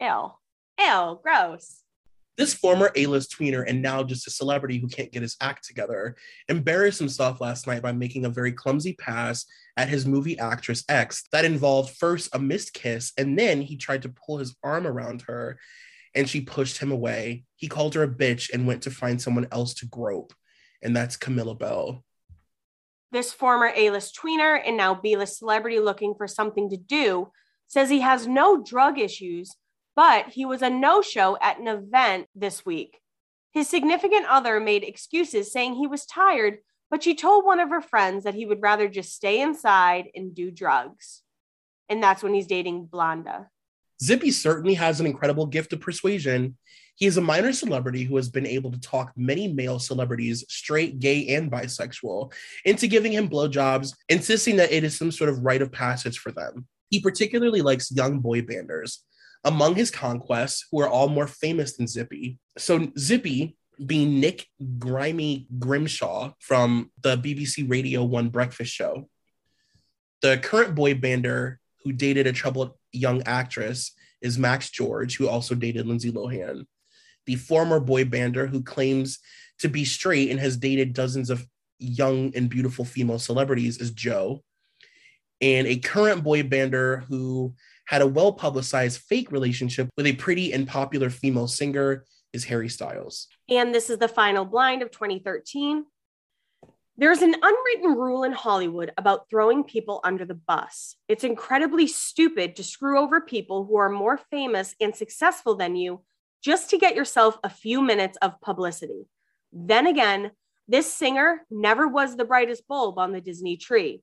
Ew. Ew, gross. This former A-list tweener and now just a celebrity who can't get his act together embarrassed himself last night by making a very clumsy pass at his movie actress X that involved first a missed kiss and then he tried to pull his arm around her and she pushed him away. He called her a bitch and went to find someone else to grope and that's Camilla Belle. This former A-list tweener and now B-list celebrity looking for something to do says he has no drug issues but he was a no show at an event this week. His significant other made excuses saying he was tired, but she told one of her friends that he would rather just stay inside and do drugs. And that's when he's dating Blonda. Zippy certainly has an incredible gift of persuasion. He is a minor celebrity who has been able to talk many male celebrities, straight, gay, and bisexual, into giving him blowjobs, insisting that it is some sort of rite of passage for them. He particularly likes young boy banders, among his conquests, who are all more famous than Zippy. So Zippy being Nick Grimy Grimshaw from the BBC Radio 1 breakfast show. The current boy bander who dated a troubled young actress is Max George, who also dated Lindsay Lohan. The former boy bander who claims to be straight and has dated dozens of young and beautiful female celebrities is Joe. And a current boy bander who had a well publicized fake relationship with a pretty and popular female singer, is Harry Styles. And this is the final blind of 2013. There's an unwritten rule in Hollywood about throwing people under the bus. It's incredibly stupid to screw over people who are more famous and successful than you just to get yourself a few minutes of publicity. Then again, this singer never was the brightest bulb on the Disney tree.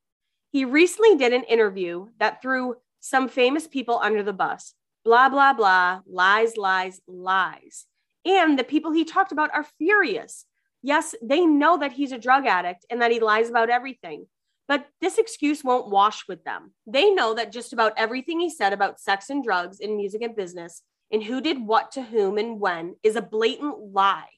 He recently did an interview that threw some famous people under the bus. Blah, blah, blah, lies, lies, lies. And the people he talked about are furious. Yes, they know that he's a drug addict and that he lies about everything, but this excuse won't wash with them. They know that just about everything he said about sex and drugs in music and business and who did what to whom and when is a blatant lie.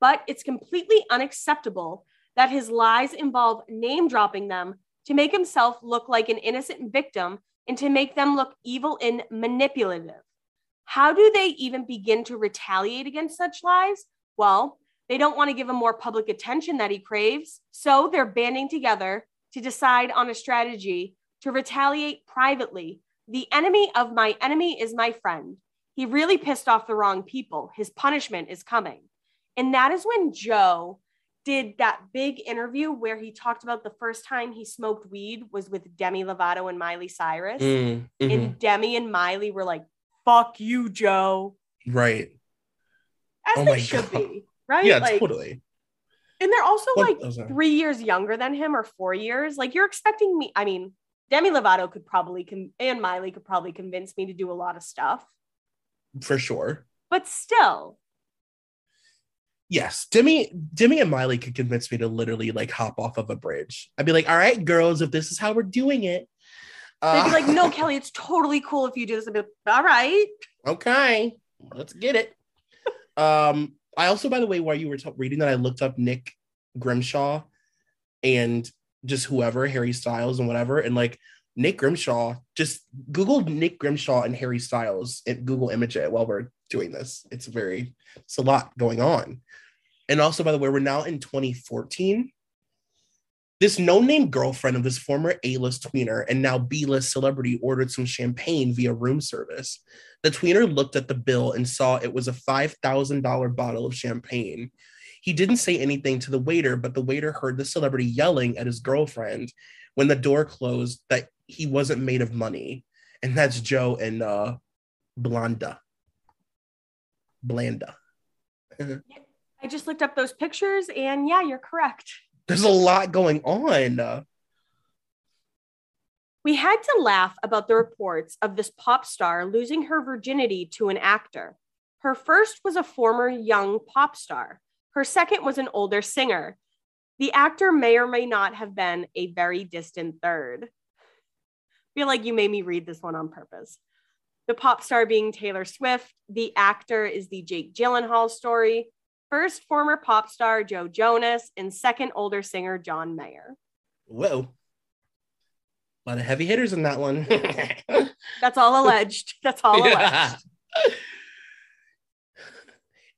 But it's completely unacceptable that his lies involve name dropping them to make himself look like an innocent victim and to make them look evil and manipulative. How do they even begin to retaliate against such lies? Well, they don't want to give him more public attention that he craves. So they're banding together to decide on a strategy to retaliate privately. The enemy of my enemy is my friend. He really pissed off the wrong people. His punishment is coming. And that is when Joe did that big interview where he talked about the first time he smoked weed was with Demi Lovato and Miley Cyrus. Mm, mhm. And Demi and Miley were like, fuck you, Joe. right. As Oh they should God. be. Right? Yeah, like, totally. And they're also What- like oh, three years younger than him or four years. Like you're expecting me. I mean, Demi Lovato could probably con- and Miley could probably convince me to do a lot of stuff, For sure. but still, Yes, Demi, Demi and Miley could convince me to literally like hop off of a bridge. I'd be like, "All right, girls, if this is how we're doing it." they'd Uh, be like, "No, Kelly, it's totally cool if you do this." I'd be like, "All right." okay, let's get it. um, I also, by the way, while you were t- reading that, I looked up Nick Grimshaw and just whoever Harry Styles and whatever, and like Nick Grimshaw, just Google Nick Grimshaw and Harry Styles and Google image it while we're doing this. It's very, it's a lot going on. And also, by the way, we're now in 2014. This no-name girlfriend of this former A-list tweener and now B-list celebrity ordered some champagne via room service. The tweener looked at the bill and saw it was a $5,000 bottle of champagne. He didn't say anything to the waiter, but the waiter heard the celebrity yelling at his girlfriend when the door closed that he wasn't made of money. And that's Joe and uh, Blonda. Blanda. I just looked up those pictures, and yeah, you're correct. There's a lot going on. We had to laugh about the reports of this pop star losing her virginity to an actor. Her first was a former young pop star. Her second was an older singer. The actor may or may not have been a very distant third. Feel like you made me read this one on purpose. The pop star being Taylor Swift. The actor is the Jake Gyllenhaal story. First, former pop star Joe Jonas, and second, older singer John Mayer. whoa. A lot of heavy hitters in that one. That's all alleged. That's all alleged.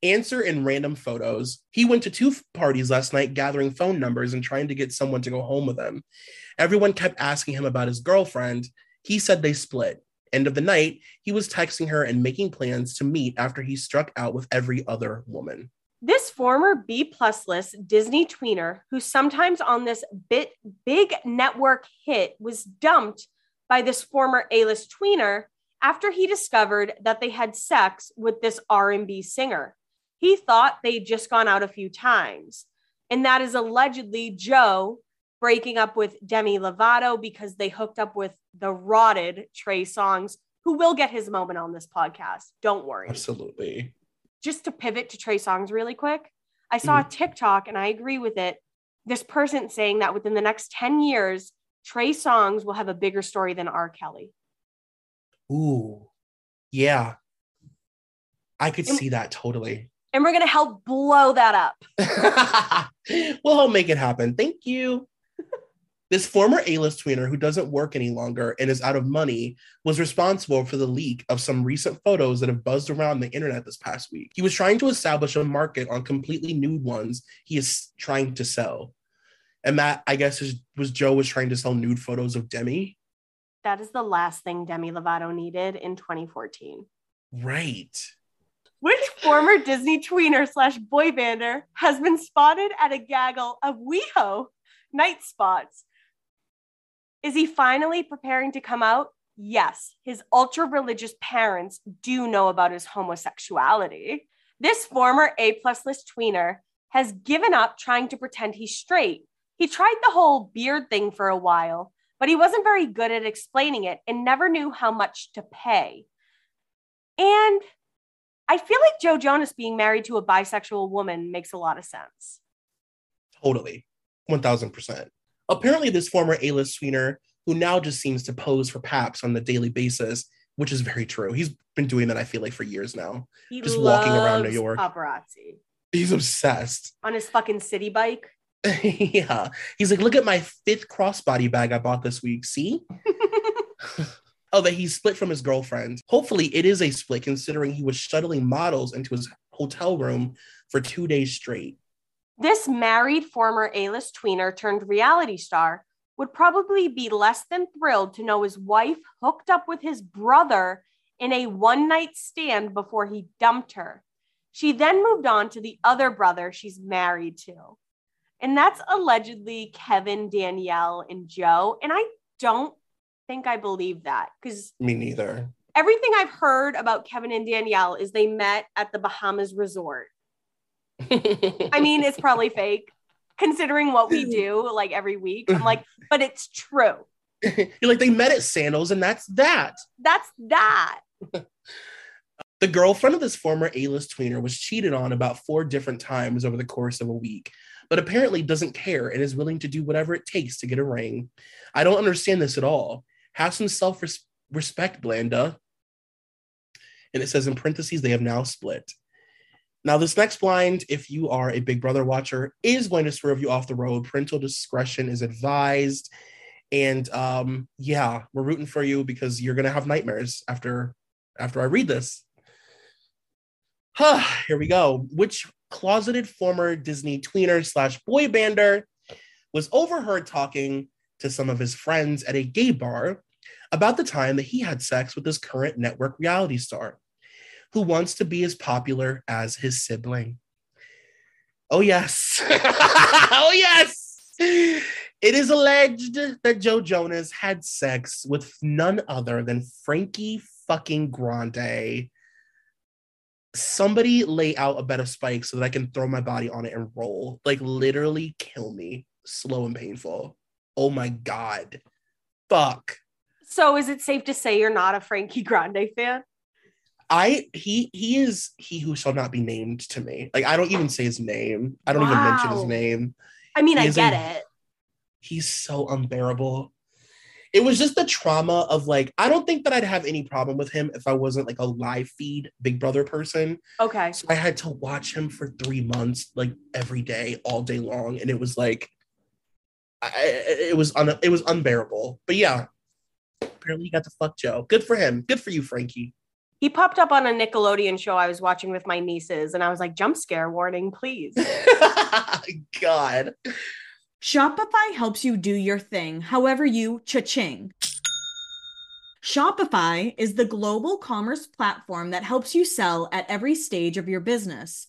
Answer in random photos. He went to two parties last night gathering phone numbers and trying to get someone to go home with him. Everyone kept asking him about his girlfriend. He said they split. End of the night, he was texting her and making plans to meet after he struck out with every other woman. This former B plus list Disney tweener, who sometimes on this bit big network hit, was dumped by this former A-list tweener after he discovered that they had sex with this R&B singer. He thought they'd just gone out a few times. And that is allegedly Joe breaking up with Demi Lovato because they hooked up with the rotted Trey Songz, who will get his moment on this podcast. Don't worry Absolutely. just to pivot to Trey Songz really quick, I saw a TikTok and I agree with it. This person saying that within the next 10 years, Trey Songz will have a bigger story than R. Kelly. Ooh. Yeah. I could And- see that totally. And we're going to help blow that up. we'll help make it happen. Thank you. This former A-list tweener who doesn't work any longer and is out of money was responsible for the leak of some recent photos that have buzzed around the internet this past week. He was trying to establish a market on completely nude ones he is trying to sell. And that, I guess, is, was Joe was trying to sell nude photos of Demi. That is the last thing Demi Lovato needed in 2014. Right. Which former Disney tweener slash boy bander has been spotted at a gaggle of WeHo night spots? Is he finally preparing to come out? Yes, his ultra religious parents do know about his homosexuality. This former A plus list tweener has given up trying to pretend he's straight. He tried the whole beard thing for a while, but he wasn't very good at explaining it and never knew how much to pay. And I feel like Joe Jonas being married to a bisexual woman makes a lot of sense. Totally. 1000%. Apparently, this former A list tweener who now just seems to pose for Paps on the daily basis, which is very true. He's been doing that, I feel like, for years now. He Just walking around New York. paparazzi He's obsessed. on his fucking city bike. yeah. He's like, look at my fifth crossbody bag I bought this week. See? oh, that he split from his girlfriend. Hopefully, it is a split considering he was shuttling models into his hotel room for two days straight. This married former A list tweener turned reality star would probably be less than thrilled to know his wife hooked up with his brother in a one night stand before he dumped her. She then moved on to the other brother she's married to. and that's allegedly Kevin, Danielle, and Joe. And I don't think I believe that because Me neither. everything I've heard about Kevin and Danielle is they met at the Bahamas resort. I mean, it's probably fake considering what we do like every week. I'm like, but it's true. You're like, they met at Sandals, and that's that. That's that. The girlfriend of this former A-list tweener was cheated on about four different times over the course of a week, but apparently doesn't care and is willing to do whatever it takes to get a ring. I don't understand this at all. Have some self-respect, Blanda. And it says in parentheses, they have now split. Now, this next blind, if you are a Big Brother watcher, is going to swerve you off the road. Parental discretion is advised. And um, yeah, we're rooting for you because you're gonna have nightmares after after I read this. Huh, here we go. Which closeted former Disney tweener slash boy bander was overheard talking to some of his friends at a gay bar about the time that he had sex with his current network reality star, who wants to be as popular as his sibling. Oh, yes. oh, yes. It is alleged that Joe Jonas had sex with none other than Frankie fucking Grande. Somebody lay out a bed of spikes so that I can throw my body on it and roll. Like literally kill me. Slow and painful. Oh my god. Fuck. So is it safe to say you're not a Frankie Grande fan? I he he is he who shall not be named to me. Like I don't even say his name. I don't even mention his name. I mean, He I get a- it. he's so unbearable. It was just the trauma of like, I don't think that I'd have any problem with him if I wasn't like a live feed Big Brother person. Okay. So I had to watch him for three months, like every day, all day long, and it was like, I, it was un, it was unbearable. But yeah, apparently he got to fuck Joe. Good for him. Good for you, Frankie. He popped up on a Nickelodeon show I was watching with my nieces, and I was like, jump scare warning, please. God. Shopify helps you do your thing, however you cha-ching. Shopify is the global commerce platform that helps you sell at every stage of your business.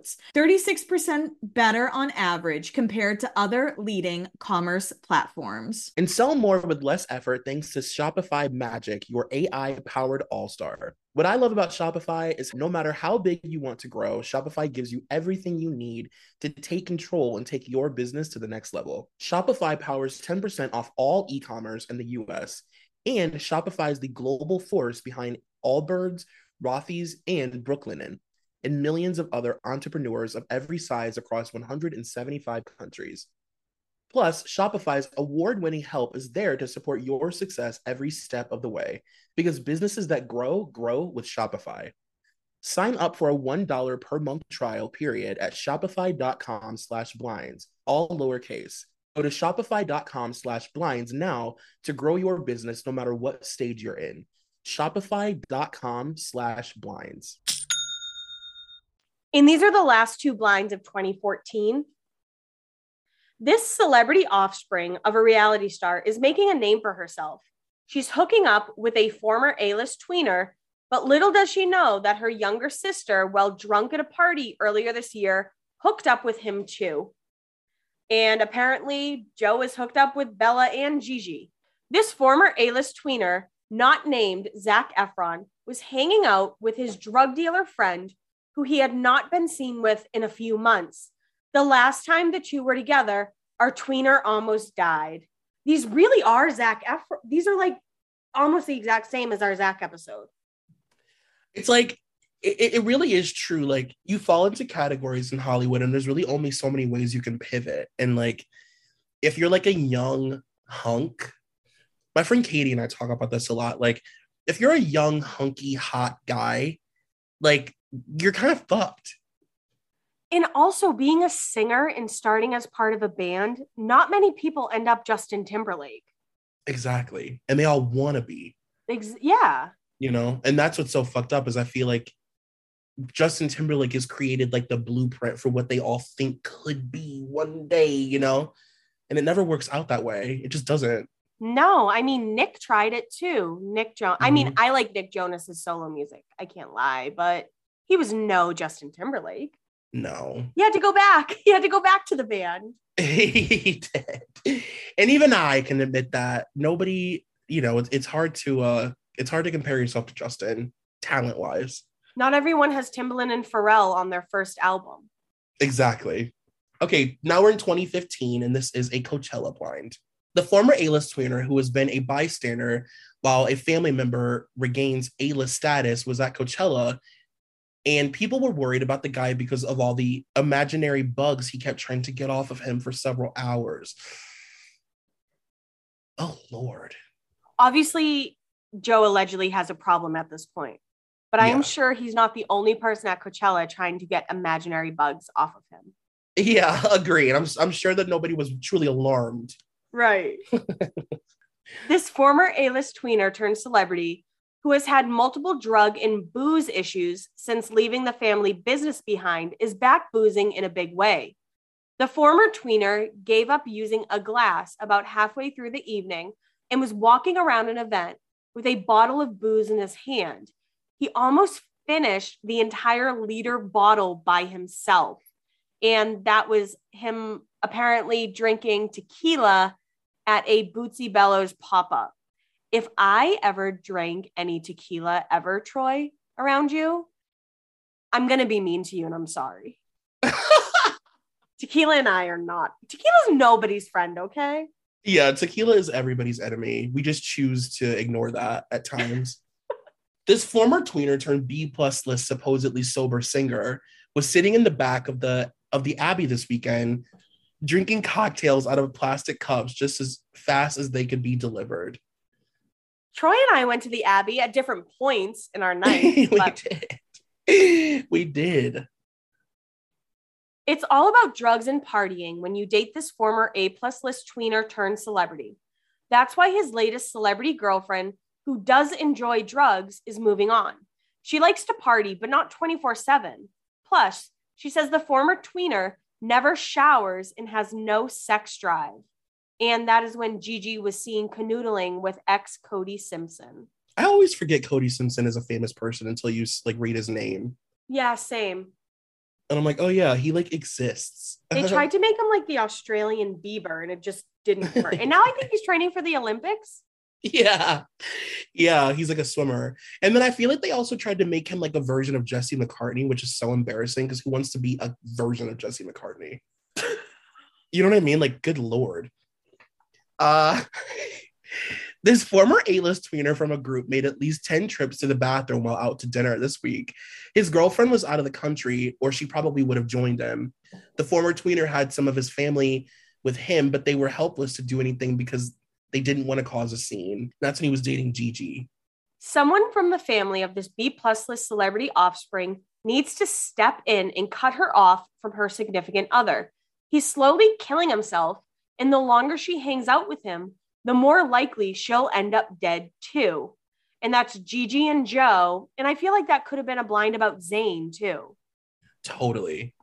checkouts, 36% better on average compared to other leading commerce platforms. And sell more with less effort thanks to Shopify Magic, your AI powered all star. What I love about Shopify is no matter how big you want to grow, Shopify gives you everything you need to take control and take your business to the next level. Shopify powers 10% off all e commerce in the US, and Shopify is the global force behind Allbirds, Rothy's, and Brooklinen, and millions of other entrepreneurs of every size across 175 countries. Plus, Shopify's award winning help is there to support your success every step of the way because businesses that grow, grow with Shopify. Sign up for a $1 per month trial period at shopify.com slash blinds, all lowercase. Go to shopify.com slash blinds now to grow your business no matter what stage you're in. Shopify.com slash blinds. And these are the last two blinds of 2014. This celebrity offspring of a reality star is making a name for herself. She's hooking up with a former A list tweener, but little does she know that her younger sister, while drunk at a party earlier this year, hooked up with him too. And apparently, Joe is hooked up with Bella and Gigi. This former A list tweener, not named Zac Efron, was hanging out with his drug dealer friend who he had not been seen with in a few months. The last time the two were together, our tweener almost died. These really are Zac Efron. These are like almost the exact same as our Zac episode. it's like it, it really is true like you fall into categories in hollywood and there's really only so many ways you can pivot and like if you're like a young hunk my friend katie and i talk about this a lot like if you're a young hunky hot guy like you're kind of fucked And also being a singer and starting as part of a band, not many people end up Justin Timberlake. Exactly. And they all want to be. Ex- yeah. You know, and that's what's so fucked up is I feel like Justin Timberlake has created like the blueprint for what they all think could be one day, you know? And it never works out that way. It just doesn't. No, I mean Nick tried it too. Nick Jonas. Mm-hmm. I mean, I like Nick Jonas's solo music. I can't lie, but he was no Justin Timberlake. No. He had to go back. He had to go back to the band. he did. And even I can admit that nobody, you know, it's, it's hard to uh it's hard to compare yourself to Justin talent wise. Not everyone has Timbaland and Pharrell on their first album. Exactly. Okay, now we're in 2015 and this is a Coachella blind. The former A-list tweener who has been a bystander while a family member regains A-list status was at Coachella and people were worried about the guy because of all the imaginary bugs he kept trying to get off of him for several hours. Oh Lord. Obviously, Joe allegedly has a problem at this point, but I am sure he's not the only person at Coachella trying to get imaginary bugs off of him. Yeah, agree. And I'm I'm sure that nobody was truly alarmed. Right. this former A-list tweener turned celebrity who has had multiple drug and booze issues since leaving the family business behind is back boozing in a big way. The former tweener gave up using a glass about halfway through the evening and was walking around an event with a bottle of booze in his hand. He almost finished the entire liter bottle by himself. And that was him apparently drinking tequila at a Bootsy Bellows pop up. If I ever drank any tequila ever, Troy, around you, I'm going to be mean to you and I'm sorry. tequila and I are not. Tequila's nobody's friend, okay? Yeah, tequila is everybody's enemy. We just choose to ignore that at times. this former tweener turned B plus list supposedly sober singer was sitting in the back of the of the Abbey this weekend, drinking cocktails out of plastic cups just as fast as they could be delivered. Troy and I went to the Abbey at different points in our night. we but... did. We did. It's all about drugs and partying when you date this former A plus list tweener turned celebrity. That's why his latest celebrity girlfriend, who does enjoy drugs, is moving on. She likes to party, but not 24 7. Plus, she says the former tweener never showers and has no sex drive. And that is when Gigi was seen canoodling with ex Cody Simpson. I always forget Cody Simpson is a famous person until you like read his name. Yeah, same and I'm like, oh yeah, he like exists. they tried to make him like the Australian Bieber, and it just didn't work. and now I think he's training for the Olympics. Yeah, yeah, he's like a swimmer. And then I feel like they also tried to make him like a version of Jesse McCartney, which is so embarrassing because who wants to be a version of Jesse McCartney? you know what I mean? Like, good lord. Uh This former A-list tweener from a group made at least 10 trips to the bathroom while out to dinner this week. His girlfriend was out of the country, or she probably would have joined him. The former tweener had some of his family with him, but they were helpless to do anything because they didn't want to cause a scene. That's when he was dating Gigi. Someone from the family of this B plus list celebrity offspring needs to step in and cut her off from her significant other. He's slowly killing himself, and the longer she hangs out with him, the more likely she'll end up dead too. And that's Gigi and Joe. And I feel like that could have been a blind about Zayn too. Totally.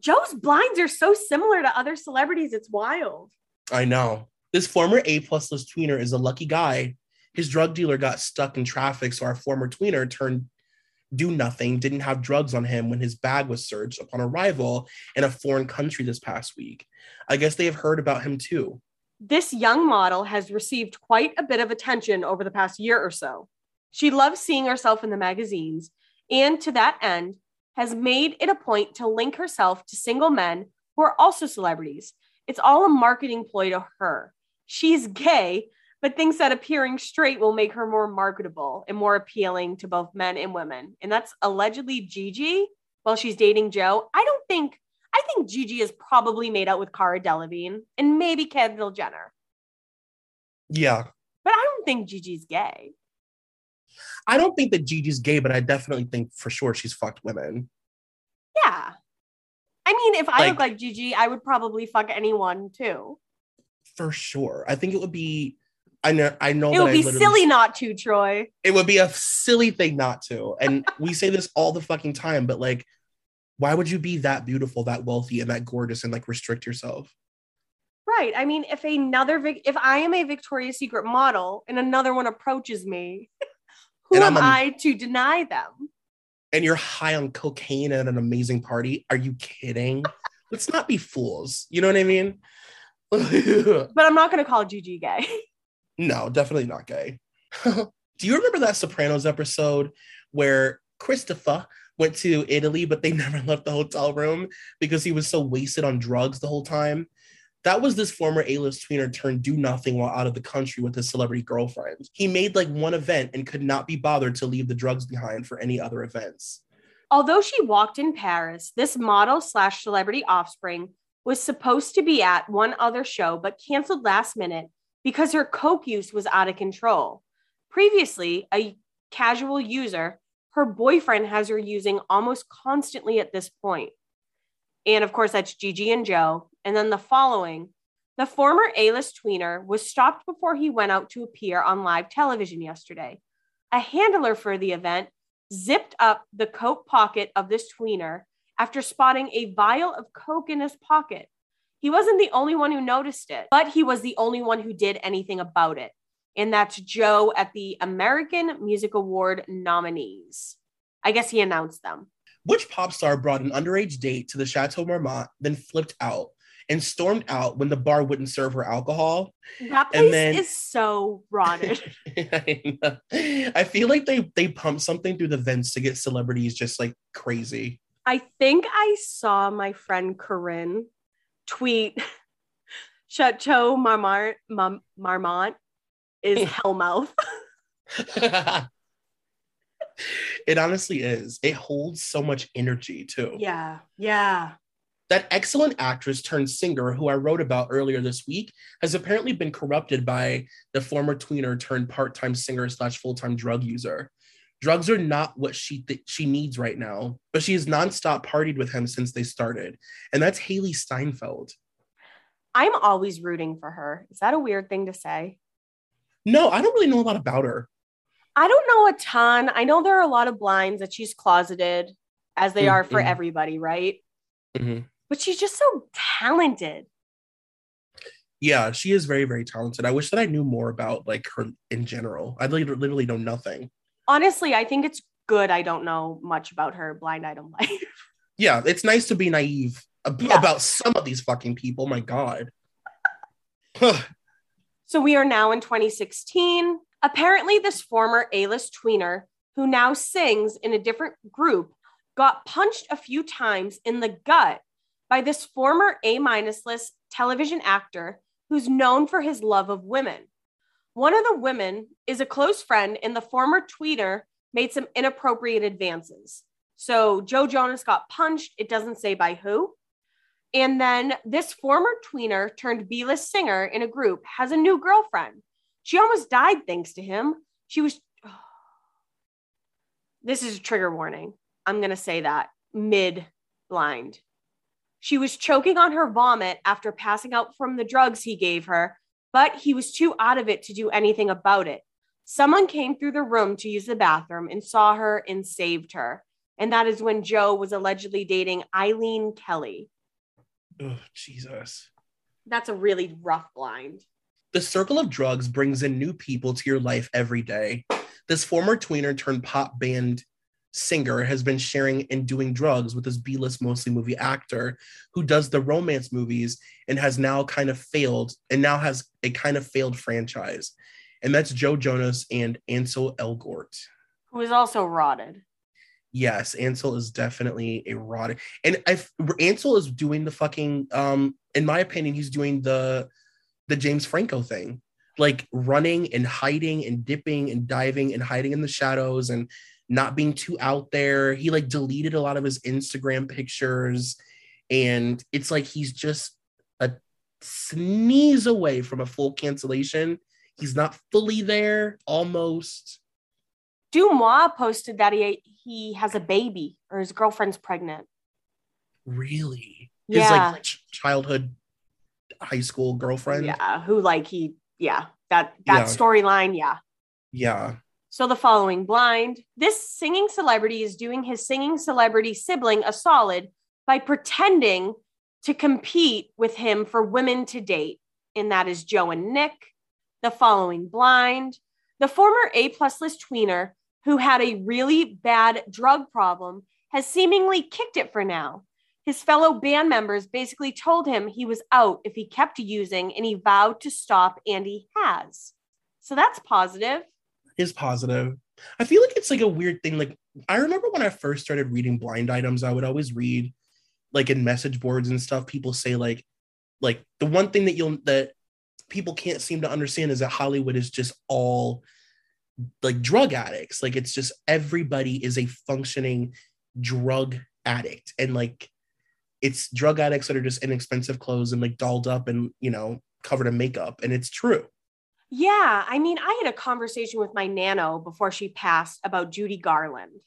Joe's blinds are so similar to other celebrities. It's wild. I know. This former A plus list tweener is a lucky guy. His drug dealer got stuck in traffic, so our former tweener turned do nothing, didn't have drugs on him when his bag was searched upon arrival in a foreign country this past week. I guess they have heard about him too. This young model has received quite a bit of attention over the past year or so. She loves seeing herself in the magazines, and to that end, has made it a point to link herself to single men who are also celebrities. It's all a marketing ploy to her. She's gay, but thinks that appearing straight will make her more marketable and more appealing to both men and women. And that's allegedly Gigi while she's dating Joe. I don't think I think Gigi is probably made out with Cara Delevingne and maybe Kendall Jenner. Yeah. But I don't think Gigi's gay. I don't think that Gigi's gay, but I definitely think for sure she's fucked women. Yeah. I mean, if I look like Gigi, I would probably fuck anyone too. For sure. I think it would be I know I know it would be silly not to, Troy. It would be a silly thing not to. And we say this all the fucking time, but like, why would you be that beautiful, that wealthy, and that gorgeous and like restrict yourself? Right. I mean, if another if I am a Victoria's Secret model and another one approaches me, who am a, I to deny them? And you're high on cocaine at an amazing party. Are you kidding? Let's not be fools. You know what I mean? but I'm not going to call Gigi gay. No, definitely not gay. Do you remember that Sopranos episode where Christopher went to Italy, but they never left the hotel room because he was so wasted on drugs the whole time? That was this former A-list tweener turned do nothing while out of the country with his celebrity girlfriend. He made like one event and could not be bothered to leave the drugs behind for any other events. Although she walked in Paris, this model slash celebrity offspring was supposed to be at one other show, but canceled last minute because her Coke use was out of control. Previously, a casual user, her boyfriend has her using almost constantly at this point. And of course, that's Gigi and Joe. And then the following the former A list tweener was stopped before he went out to appear on live television yesterday. A handler for the event zipped up the coat pocket of this tweener after spotting a vial of Coke in his pocket. He wasn't the only one who noticed it, but he was the only one who did anything about it. And that's Joe at the American Music Award nominees. I guess he announced them. Which pop star brought an underage date to the Chateau Marmont, then flipped out and stormed out when the bar wouldn't serve her alcohol? That place then, is so rotted. I, I feel like they they pump something through the vents to get celebrities just like crazy. I think I saw my friend Corinne tweet Chateau Marmont, Marmont is Hellmouth. it honestly is. It holds so much energy too. Yeah. Yeah. That excellent actress turned singer, who I wrote about earlier this week, has apparently been corrupted by the former tweener turned part time singer slash full time drug user. Drugs are not what she th- she needs right now, but she has nonstop partied with him since they started, and that's Hailee Steinfeld. I'm always rooting for her. Is that a weird thing to say? No, I don't really know a lot about her. I don't know a ton. I know there are a lot of blinds that she's closeted, as they mm-hmm. are for mm-hmm. everybody, right? Mm-hmm. But she's just so talented. Yeah, she is very, very talented. I wish that I knew more about like her in general. I literally know nothing honestly, I think it's good I don't know much about her blind item life. yeah, it's nice to be naive ab- yeah. about some of these fucking people. My God. so we are now in 2016. Apparently, this former A list tweener who now sings in a different group got punched a few times in the gut by this former A minus list television actor who's known for his love of women. One of the women is a close friend, and the former tweeter made some inappropriate advances. So Joe Jonas got punched. It doesn't say by who. And then this former tweener turned B list singer in a group has a new girlfriend. She almost died thanks to him. She was. This is a trigger warning. I'm going to say that mid blind. She was choking on her vomit after passing out from the drugs he gave her but he was too out of it to do anything about it. Someone came through the room to use the bathroom and saw her and saved her. And that is when Joe was allegedly dating Eileen Kelly. Oh, Jesus. That's a really rough blind. The circle of drugs brings in new people to your life every day. This former tweener turned pop band singer has been sharing and doing drugs with this B-list mostly movie actor who does the romance movies and has now kind of failed and now has a kind of failed franchise. And that's Joe Jonas and Ansel Elgort. Who is also rotted. Yes, Ansel is definitely a rotted. And I Ansel is doing the fucking um in my opinion he's doing the the James Franco thing. Like running and hiding and dipping and diving and hiding in the shadows and not being too out there. He like deleted a lot of his Instagram pictures. And it's like he's just a sneeze away from a full cancellation. He's not fully there, almost. Dumois posted that he he has a baby or his girlfriend's pregnant. Really? His Yeah. like ch- childhood high school girlfriend. Yeah, who like he yeah, that that Yeah. storyline, yeah. Yeah. So the following blind, this singing celebrity is doing his singing celebrity sibling a solid by pretending to compete with him for women to date. And that is Joe and Nick. The following blind, the former A plus list tweener who had a really bad drug problem has seemingly kicked it for now. His fellow band members basically told him he was out if he kept using and he vowed to stop and he has. So that's positive. Is positive. I feel like it's like a weird thing. Like I remember when I first started reading blind items, I would always read like in message boards and stuff, people say like like the one thing that you'll that people can't seem to understand is that Hollywood is just all like drug addicts. Like it's just everybody is a functioning drug addict. And like it's drug addicts that are just inexpensive clothes and like dolled up and you know covered in makeup. And it's true. Yeah, I mean, I had a conversation with my nano before she passed about Judy Garland.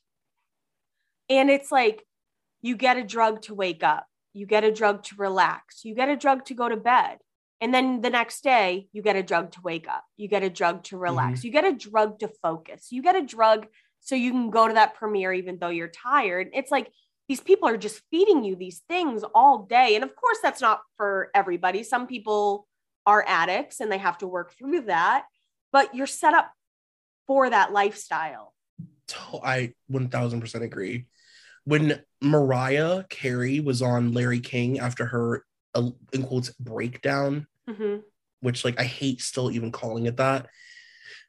And it's like you get a drug to wake up, you get a drug to relax, you get a drug to go to bed. And then the next day, you get a drug to wake up, you get a drug to relax, mm-hmm. you get a drug to focus, you get a drug so you can go to that premiere even though you're tired. It's like these people are just feeding you these things all day. And of course, that's not for everybody. Some people are addicts and they have to work through that, but you're set up for that lifestyle. I 1000% agree. When Mariah Carey was on Larry King after her, uh, in quotes, breakdown, Mhm. which like I hate still even calling it that.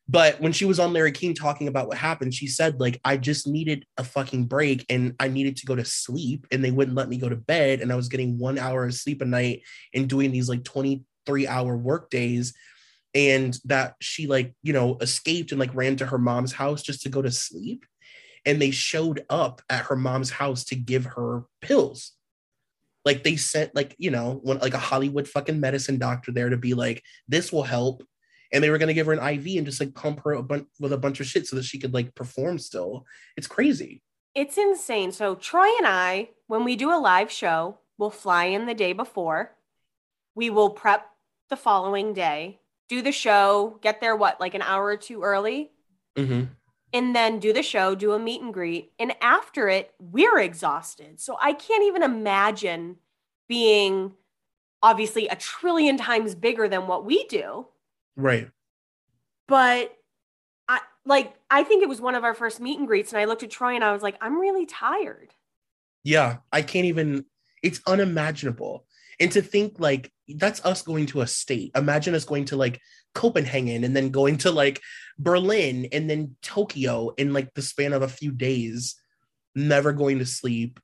But when she was on Larry King talking about what happened, she said, like, I just needed a fucking break and I needed to go to sleep and they wouldn't let me go to bed. And I was getting one hour of sleep a night and doing these like 23 hour work days. And that she like, you know, escaped and like ran to her mom's house just to go to sleep. And they showed up at her mom's house to give her pills. Like they sent like, you know, like a Hollywood fucking medicine doctor there to be like, this will help and they were going to give her an IV and just like pump her a bunch with a bunch of shit so that she could like perform still. It's crazy. It's insane. So, Troy and I, when we do a live show, we'll fly in the day before. We will prep the following day, do the show, get there, what, like an hour or two early, Mm-hmm. and then do the show, do a meet and greet. And after it, we're exhausted. So, I can't even imagine being obviously a trillion times bigger than what we do. Right. but I like I think it was one of our first meet and greets, and I looked at Troy and I was like, I'm really tired. Yeah. I can't even, it's unimaginable. And to think like that's us going to a state. Imagine us going to like Copenhagen and then going to like Berlin and then Tokyo in like the span of a few days, never going to sleep,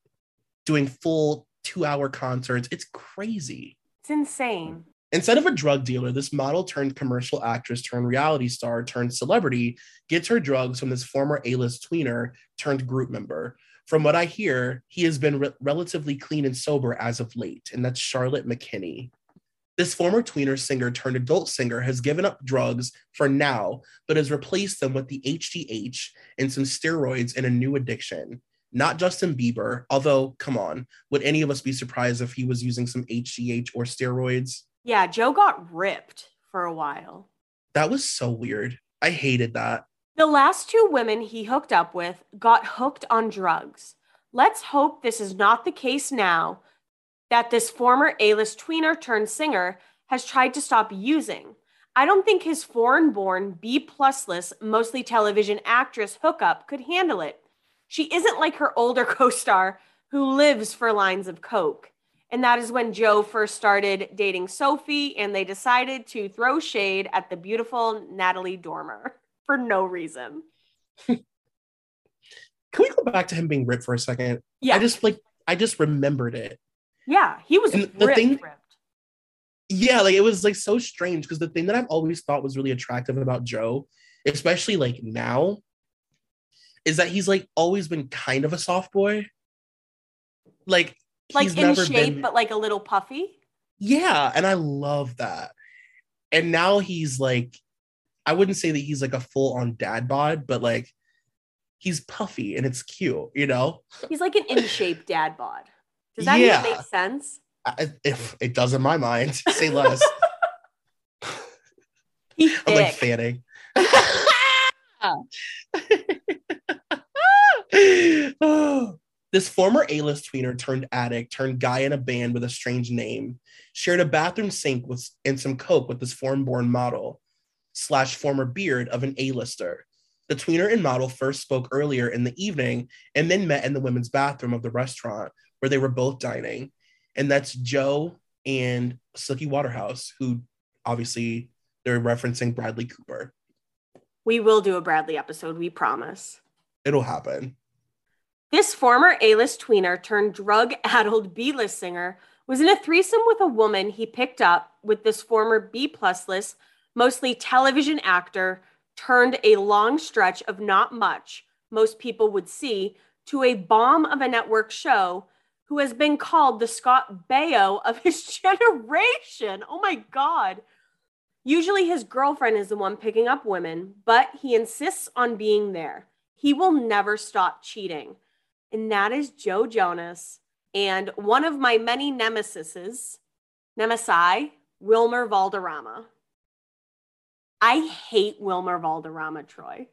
doing full two hour concerts. It's crazy. It's insane. Instead of a drug dealer, this model turned commercial actress turned reality star turned celebrity gets her drugs from this former A list tweener turned group member. From what I hear, he has been re- relatively clean and sober as of late, and that's Charlotte McKinney. This former tweener singer turned adult singer has given up drugs for now, but has replaced them with the HGH and some steroids in a new addiction. Not Justin Bieber, although, come on, would any of us be surprised if he was using some HGH or steroids? Yeah, Joe got ripped for a while. That was so weird. I hated that. The last two women he hooked up with got hooked on drugs. Let's hope this is not the case now that this former A list tweener turned singer has tried to stop using. I don't think his foreign born, B plus list, mostly television actress hookup could handle it. She isn't like her older co star who lives for lines of coke. And that is when Joe first started dating Sophie and they decided to throw shade at the beautiful Natalie Dormer for no reason. Can we go back to him being ripped for a second? Yeah. I just like I just remembered it. yeah, he was And the ripped, thing- ripped. Yeah, like it was like so strange because the thing that I've always thought was really attractive about Joe, especially like now, is that he's like always been kind of a soft boy. Like Like in shape, been- but like a little puffy. Yeah, and I love that. And now he's like, I wouldn't say that he's like a full on dad bod, but like he's puffy and it's cute, you know? He's like an in shape dad bod. Does that Yeah. make sense? I, if it does in my mind, say less. I'm like fanning. this former A-list tweener turned addict, turned guy in a band with a strange name, shared a bathroom sink with and some coke with this foreign-born model slash former beard of an A-lister. The tweener and model first spoke earlier in the evening and then met in the women's bathroom of the restaurant where they were both dining. And that's Joe and Suki Waterhouse, who obviously they're referencing Bradley Cooper. We will do a Bradley episode, we promise. It'll happen. This former A list tweener turned drug addled B list singer was in a threesome with a woman he picked up with this former B plus list, mostly television actor, turned a long stretch of not much most people would see to a bomb of a network show who has been called the Scott Baio of his generation. Oh my God. Usually his girlfriend is the one picking up women, but he insists on being there. He will never stop cheating. And that is Joe Jonas and one of my many nemesises, Nemesi, Wilmer Valderrama. I hate Wilmer Valderrama, Troy.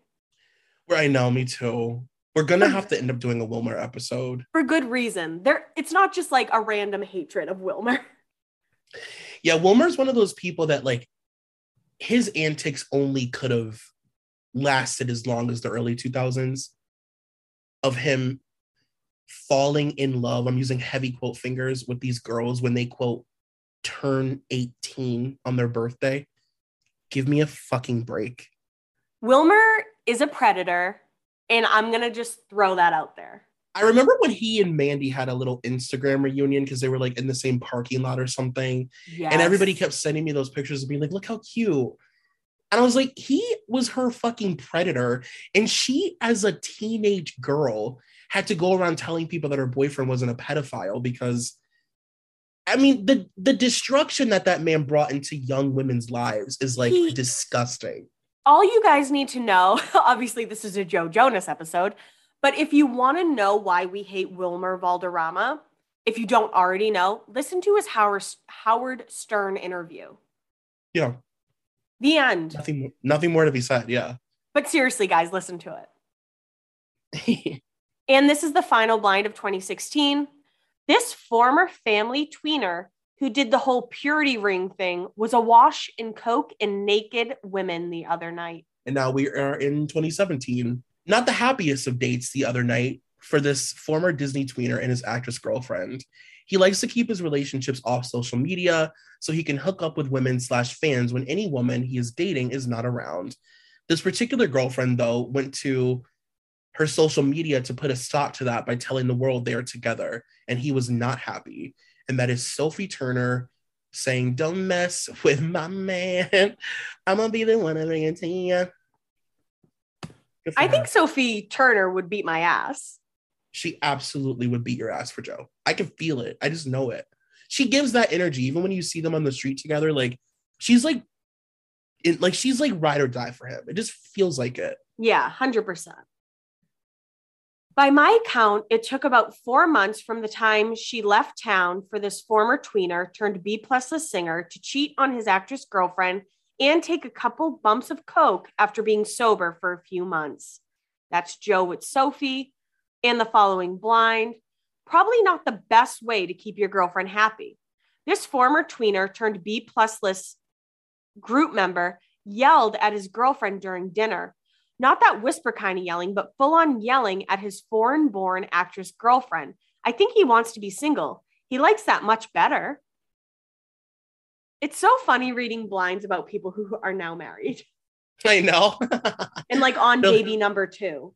Where I know, me too. We're gonna hmm. have to end up doing a Wilmer episode. For good reason. There it's not just like a random hatred of Wilmer. Yeah, Wilmer's one of those people that like his antics only could have lasted as long as the early 2000s of him falling in love. I'm using heavy quote fingers with these girls when they quote turn 18 on their birthday. Give me a fucking break. Wilmer is a predator, and I'm gonna just throw that out there. I remember when he and Mandy had a little Instagram reunion because they were like in the same parking lot or something. Yes. And everybody kept sending me those pictures and being like, look how cute. And I was like, he was her fucking predator. And she, as a teenage girl, had to go around telling people that her boyfriend wasn't a pedophile because I mean, the the destruction that that man brought into young women's lives is like He- disgusting. all you guys need to know obviously this is a joe jonas episode but if you want to know why we hate wilmer valderrama if you don't already know listen to his howard, howard stern interview Yeah, the end nothing nothing more to be said. Yeah. but seriously guys listen to it and this is the final blind of 2016 this former family tweener who did the whole purity ring thing was awash in coke and naked women the other night and now we are in 2017. Not the happiest of dates the other night for this former Disney tweener and his actress girlfriend. He likes to keep his relationships off social media so he can hook up with women slash fans when any woman he is dating is not around. This particular girlfriend, though, went to her social media to put a stop to that by telling the world they are together, and he was not happy. And that is Sophie Turner saying, Don't mess with my man. I'm gonna be the one to bring it to you. I her. think sophie turner would beat my ass she absolutely would beat your ass for Joe. I can feel it. I just know it. She gives that energy, even when you see them on the street together. Like she's like, it, like she's like ride or die for him. It just feels like it. Yeah, 100%. By my count, it took about four months from the time she left town for this former tweener turned B plus singer to cheat on his actress girlfriend and take a couple bumps of coke after being sober for a few months. That's Joe with Sophie and the following blind. Probably not the best way to keep your girlfriend happy. This former tweener turned B plus list group member yelled at his girlfriend during dinner. Not that whisper kind of yelling, but full on yelling at his foreign born actress girlfriend. I think he wants to be single. He likes that much better. It's so funny reading blinds about people who are now married I know. and like on No. baby number two.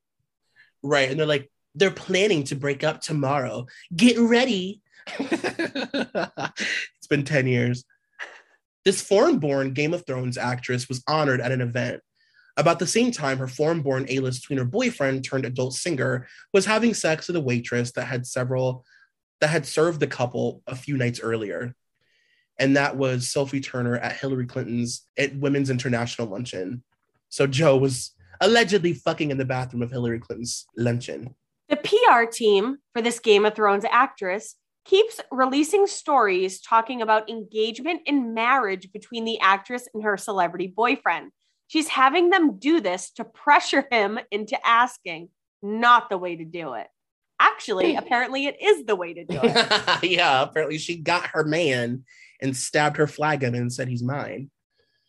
right. And they're like, they're planning to break up tomorrow. Get ready. it's been 10 years. This foreign born Game of Thrones actress was honored at an event. About the same time, her foreign born A list tweener boyfriend turned adult singer was having sex with a waitress that had several that had served the couple a few nights earlier. And that was Sophie Turner at Hillary Clinton's at Women's International Luncheon. So Joe was allegedly fucking in the bathroom of Hillary Clinton's luncheon. The PR team for this Game of Thrones actress keeps releasing stories talking about engagement and marriage between the actress and her celebrity boyfriend. She's having them do this to pressure him into asking, not the way to do it. Actually, hmm. apparently, it is the way to do it. yeah, apparently she got her man and stabbed her flag him and said he's mine.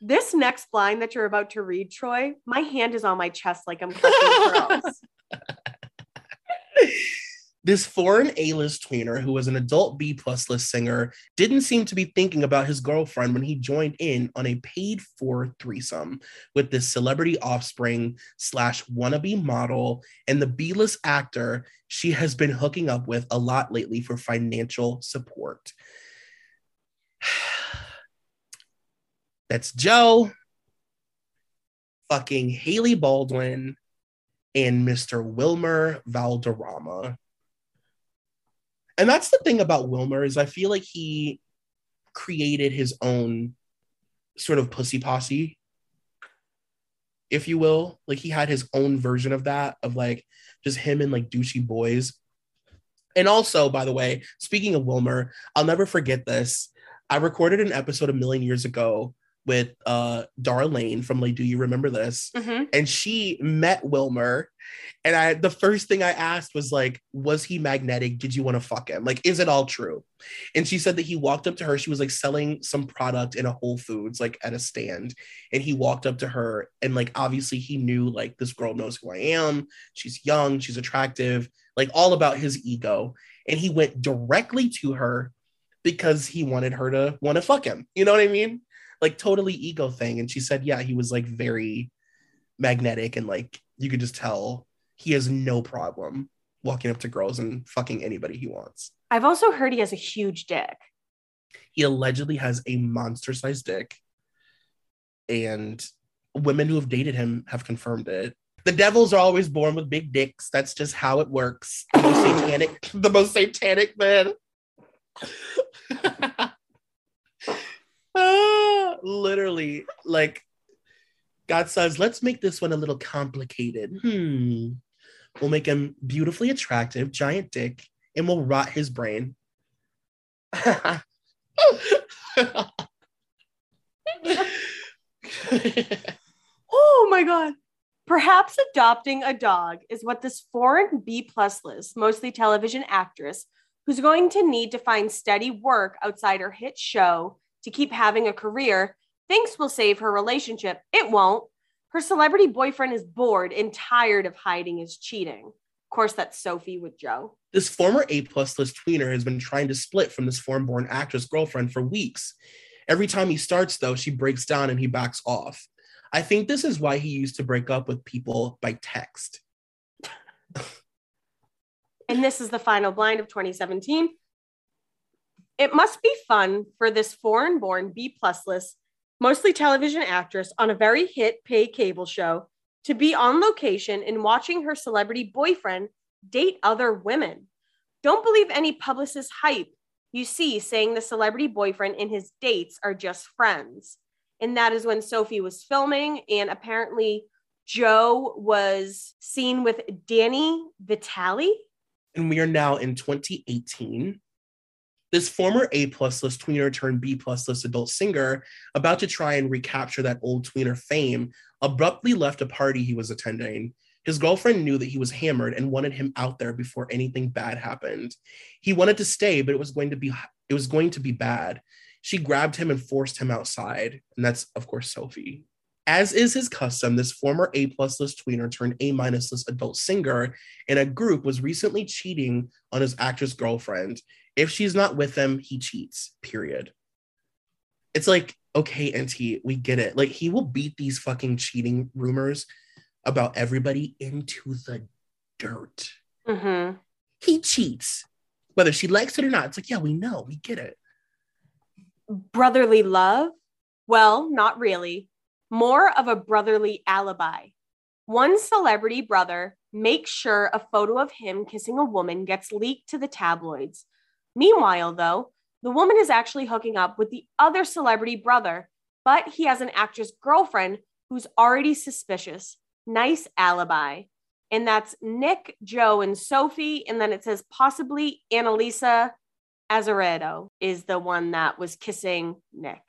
This next line that you're about to read, Troy, my hand is on my chest like I'm clutching pearls. This foreign A-list tweener, who was an adult B plus list singer, didn't seem to be thinking about his girlfriend when he joined in on a paid-for threesome with this celebrity offspring slash wannabe model and the B-list actor she has been hooking up with a lot lately for financial support. That's Joe, fucking Hailey Baldwin, and Mr. Wilmer Valderrama and that's the thing about Wilmer is I feel like he created his own sort of pussy posse, if you will. Like he had his own version of that, of like just him and like douchey boys. And also, by the way, speaking of Wilmer, I'll never forget this. I recorded an episode a million years ago with uh Darlene from like Do You Remember This? Mm-hmm. And she met Wilmer. And I the first thing I asked was like, was he magnetic? Did you want to fuck him? Like, is it all true? And she said that he walked up to her. She was like selling some product in a Whole Foods, like at a stand. And he walked up to her and like obviously he knew like this girl knows who I am. She's young, she's attractive, like all about his ego. And he went directly to her because he wanted her to want to fuck him. You know what I mean? Like totally ego thing. And she said, yeah, he was like very magnetic and like you could just tell he has no problem walking up to girls and fucking anybody he wants. I've also heard he has a huge dick. He allegedly has a monster sized dick. And women who have dated him have confirmed it. The devils are always born with big dicks. That's just how it works. The most satanic, the most satanic man. Ah, literally, like God says, let's make this one a little complicated. Hmm. We'll make him beautifully attractive, giant dick, and we'll rot his brain. oh my God. Perhaps adopting a dog is what this foreign B plus list, mostly television actress, who's going to need to find steady work outside her hit show to keep having a career, thinks will save her relationship. It won't. Her celebrity boyfriend is bored and tired of hiding his cheating. Of course, that's Sophie with Joe. This former A plus list tweener has been trying to split from this foreign born actress girlfriend for weeks. Every time he starts, though, she breaks down and he backs off. I think this is why he used to break up with people by text. and this is the final blind of 2017. It must be fun for this foreign born B plus list, mostly television actress on a very hit pay cable show to be on location and watching her celebrity boyfriend date other women. Don't believe any publicist hype you see saying the celebrity boyfriend and his dates are just friends. And that is when Sophie was filming, and apparently Joe was seen with Danny Vitale. And we are now in 2018. This former A plus list tweener turned B plus list adult singer, about to try and recapture that old tweener fame, abruptly left a party he was attending. His girlfriend knew that he was hammered and wanted him out there before anything bad happened. He wanted to stay, but it was going to be it was going to be bad. She grabbed him and forced him outside, and that's of course Sophie. As is his custom, this former A plus list tweener turned A minus list adult singer in a group was recently cheating on his actress girlfriend if she's not with him, he cheats, period. It's like, okay, NT, we get it. Like, he will beat these fucking cheating rumors about everybody into the dirt. Mm-hmm. He cheats, whether she likes it or not. It's like, yeah, we know, we get it. Brotherly love? Well, not really. More of a brotherly alibi. One celebrity brother makes sure a photo of him kissing a woman gets leaked to the tabloids Meanwhile, though, the woman is actually hooking up with the other celebrity brother, but he has an actress girlfriend who's already suspicious. Nice alibi. And that's Nick, Joe, and Sophie. And then it says possibly Annalisa Azeredo is the one that was kissing Nick.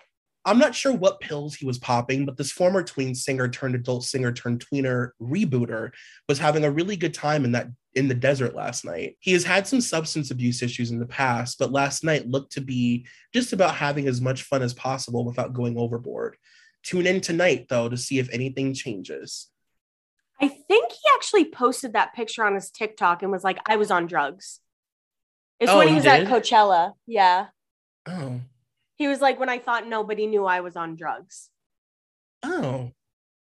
I'm not sure what pills he was popping, but this former tween singer turned adult singer turned tweener rebooter was having a really good time in that in the desert last night. He has had some substance abuse issues in the past, but last night looked to be just about having as much fun as possible without going overboard. Tune in tonight though to see if anything changes. I think he actually posted that picture on his TikTok and was like, I was on drugs. It's Oh, when he he was at? Coachella. Yeah. Oh. He was like, when I thought nobody knew I was on drugs. Oh.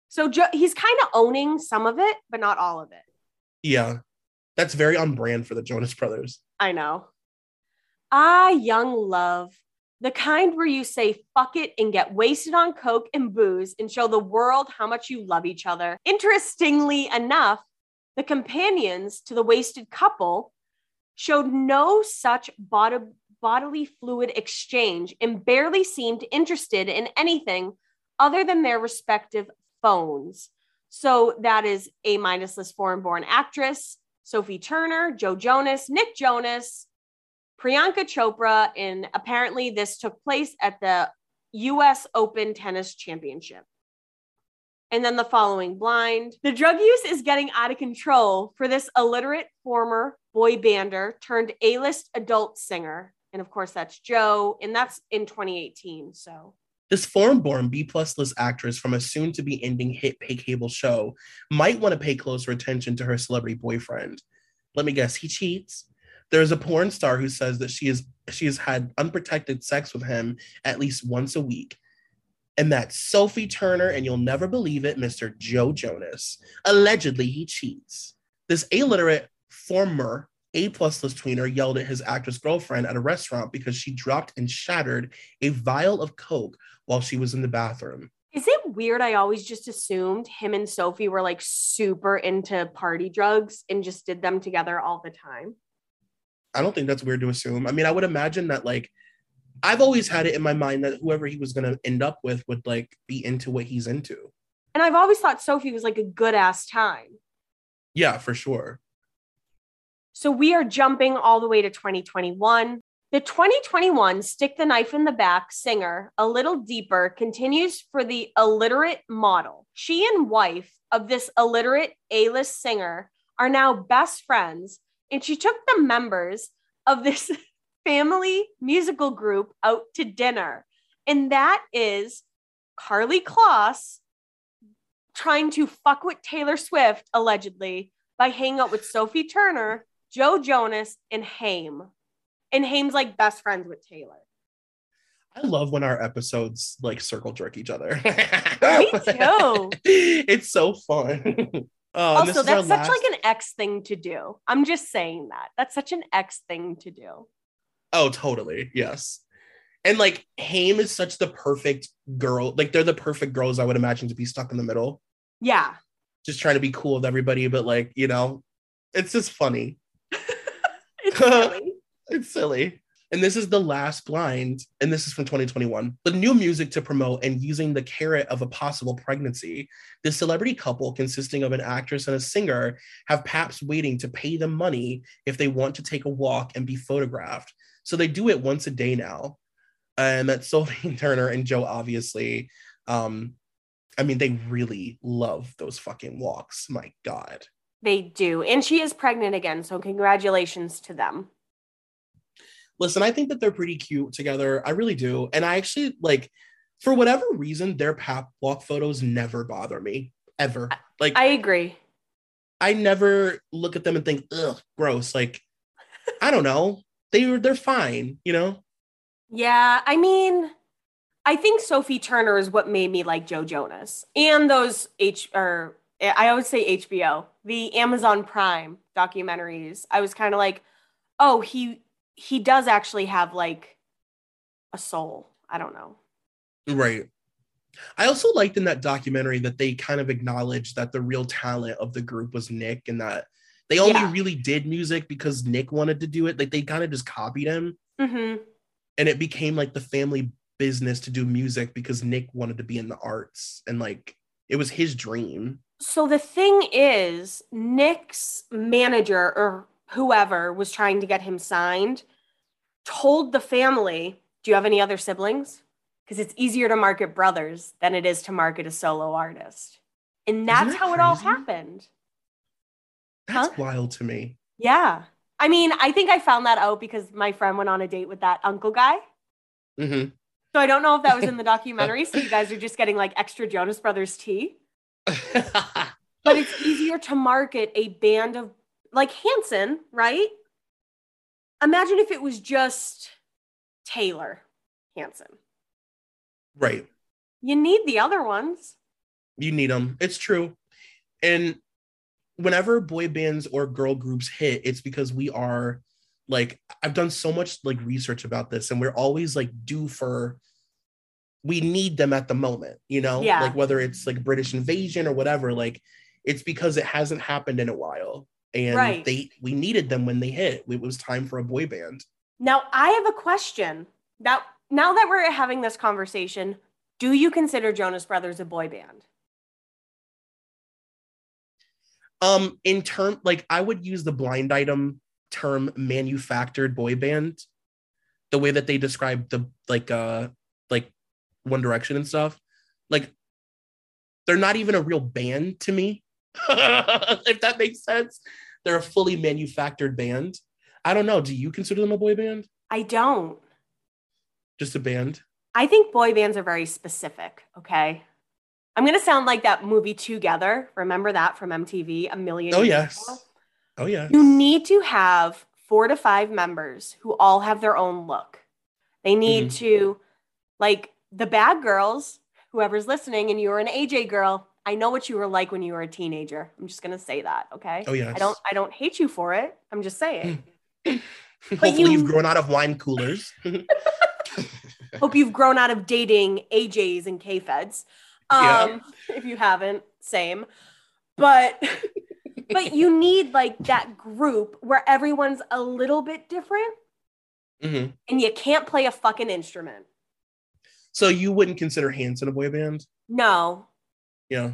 So jo- he's kind of owning some of it, but not all of it. Yeah. That's very on brand for the Jonas Brothers. I know. Ah, young love. The kind where you say fuck it and get wasted on coke and booze and show the world how much you love each other. Interestingly enough, the companions to the wasted couple showed no such bod- bodily fluid exchange and barely seemed interested in anything other than their respective phones. So that is a minus list foreign born actress, Sophie Turner, Joe Jonas, Nick Jonas, Priyanka Chopra, and apparently this took place at the US Open Tennis Championship. And then the following blind. The drug use is getting out of control for this illiterate former boy bander turned A list adult singer. And of course, that's Joe. And that's in 2018. So This foreign born B plus list actress from a soon to be ending hit pay cable show might want to pay closer attention to her celebrity boyfriend. Let me guess, he cheats. There's a porn star who says that she is she has had unprotected sex with him at least once a week. And that's Sophie Turner, and you'll never believe it, Mr. Joe Jonas. Allegedly, he cheats. This illiterate former A plus list tweener yelled at his actress girlfriend at a restaurant because she dropped and shattered a vial of Coke while she was in the bathroom. Is it weird? I always just assumed him and Sophie were like super into party drugs and just did them together all the time. I don't think that's weird to assume. I mean, I would imagine that like I've always had it in my mind that whoever he was going to end up with would like be into what he's into. And I've always thought Sophie was like a good ass time. Yeah, for sure. So we are jumping all the way to 2021. The 2021 Stick the Knife in the Back singer, A Little Deeper, continues for the illiterate model. She and wife of this illiterate A list singer are now best friends, and she took the members of this family musical group out to dinner. And that is Karlie Kloss trying to fuck with Taylor Swift, allegedly, by hanging out with Sophie Turner, Joe Jonas, and Haim. And Haim's like best friends with Taylor. I love when our episodes like circle jerk each other. Me too. It's so fun. Oh, also, that's such last- like an X thing to do. I'm just saying that. That's such an X thing to do. Oh, totally. Yes. And like Haim is such the perfect girl. Like they're the perfect girls I would imagine to be stuck in the middle, Yeah. just trying to be cool with everybody, but like, you know, it's just funny. It's silly. It's silly. And this is the last blind, and this is from 2021. The new music to promote and using the carrot of a possible pregnancy. This celebrity couple, consisting of an actress and a singer, have paps waiting to pay them money if they want to take a walk and be photographed. So they do it once a day now. And that's Sophie Turner and Joe, obviously. Um, I mean, they really love those fucking walks. My God. They do. And she is pregnant again. So congratulations to them. listen, I think that they're pretty cute together. I really do. And I actually like, for whatever reason, their pap walk photos never bother me ever. Like, I agree. I, never look at them and think, ugh, gross. Like, I don't know. They were, they're fine, you know? Yeah. I mean, I think Sophie Turner is what made me like Joe Jonas and those H or I always say HBO, the Amazon Prime documentaries. I was kind of like, oh, he he does actually have like a soul. I don't know. Right. I also liked in that documentary that they kind of acknowledged that the real talent of the group was Nick and that they only Yeah. really did music because Nick wanted to do it. Like they kind of just copied him. hmm and it became like the family business to do music because Nick wanted to be in the arts and like it was his dream. So the thing is, Nick's manager or whoever was trying to get him signed told the family, Do you have any other siblings? Because it's easier to market brothers than it is to market a solo artist. And that's that how it all happened. That's Huh? wild to me. Yeah. I mean, I think I found that out because my friend went on a date with that uncle guy. hmm So I don't know if that was in the documentary. so you guys are just getting like extra Jonas Brothers tea. But it's easier to market a band of like Hanson, right? Imagine if it was just Taylor Hanson. right. You need the other ones. You need them. It's true. And whenever boy bands or girl groups hit, it's because we are like I've done so much like research about this and we're always like due for we need them at the moment, you know? Yeah. Like whether it's like British invasion or whatever, like it's because it hasn't happened in a while. And Right. they we needed them when they hit. It was time for a boy band. Now I have a question. Now, now that we're having this conversation, do you consider Jonas Brothers a boy band? Um, in term, like I would use the blind item term manufactured boy band, the way that they describe the like uh like One Direction and stuff. Like they're not even a real band to me, if that makes sense. They're a fully manufactured band. I don't know. Do you consider them a boy band? I don't. Just a band? I think boy bands are very specific, okay? I'm going to sound like that movie 2gether. Remember that from MTV a million Oh yes. ago? Oh yeah. You need to have four to five members who all have their own look. They need Mm-hmm. to, like the bad girls, whoever's listening, and you're an AJ girl. I know what you were like when you were a teenager. I'm just gonna say that, okay? Oh yes. I don't I don't hate you for it. I'm just saying. Hopefully you- you... have grown out of wine coolers. Hope you've grown out of dating AJs and K-Feds. Um, Yeah. if you haven't, same. But but you need like that group where everyone's a little bit different Mhm. and you can't play a fucking instrument. So you wouldn't consider Hanson a boy band? No, Yeah.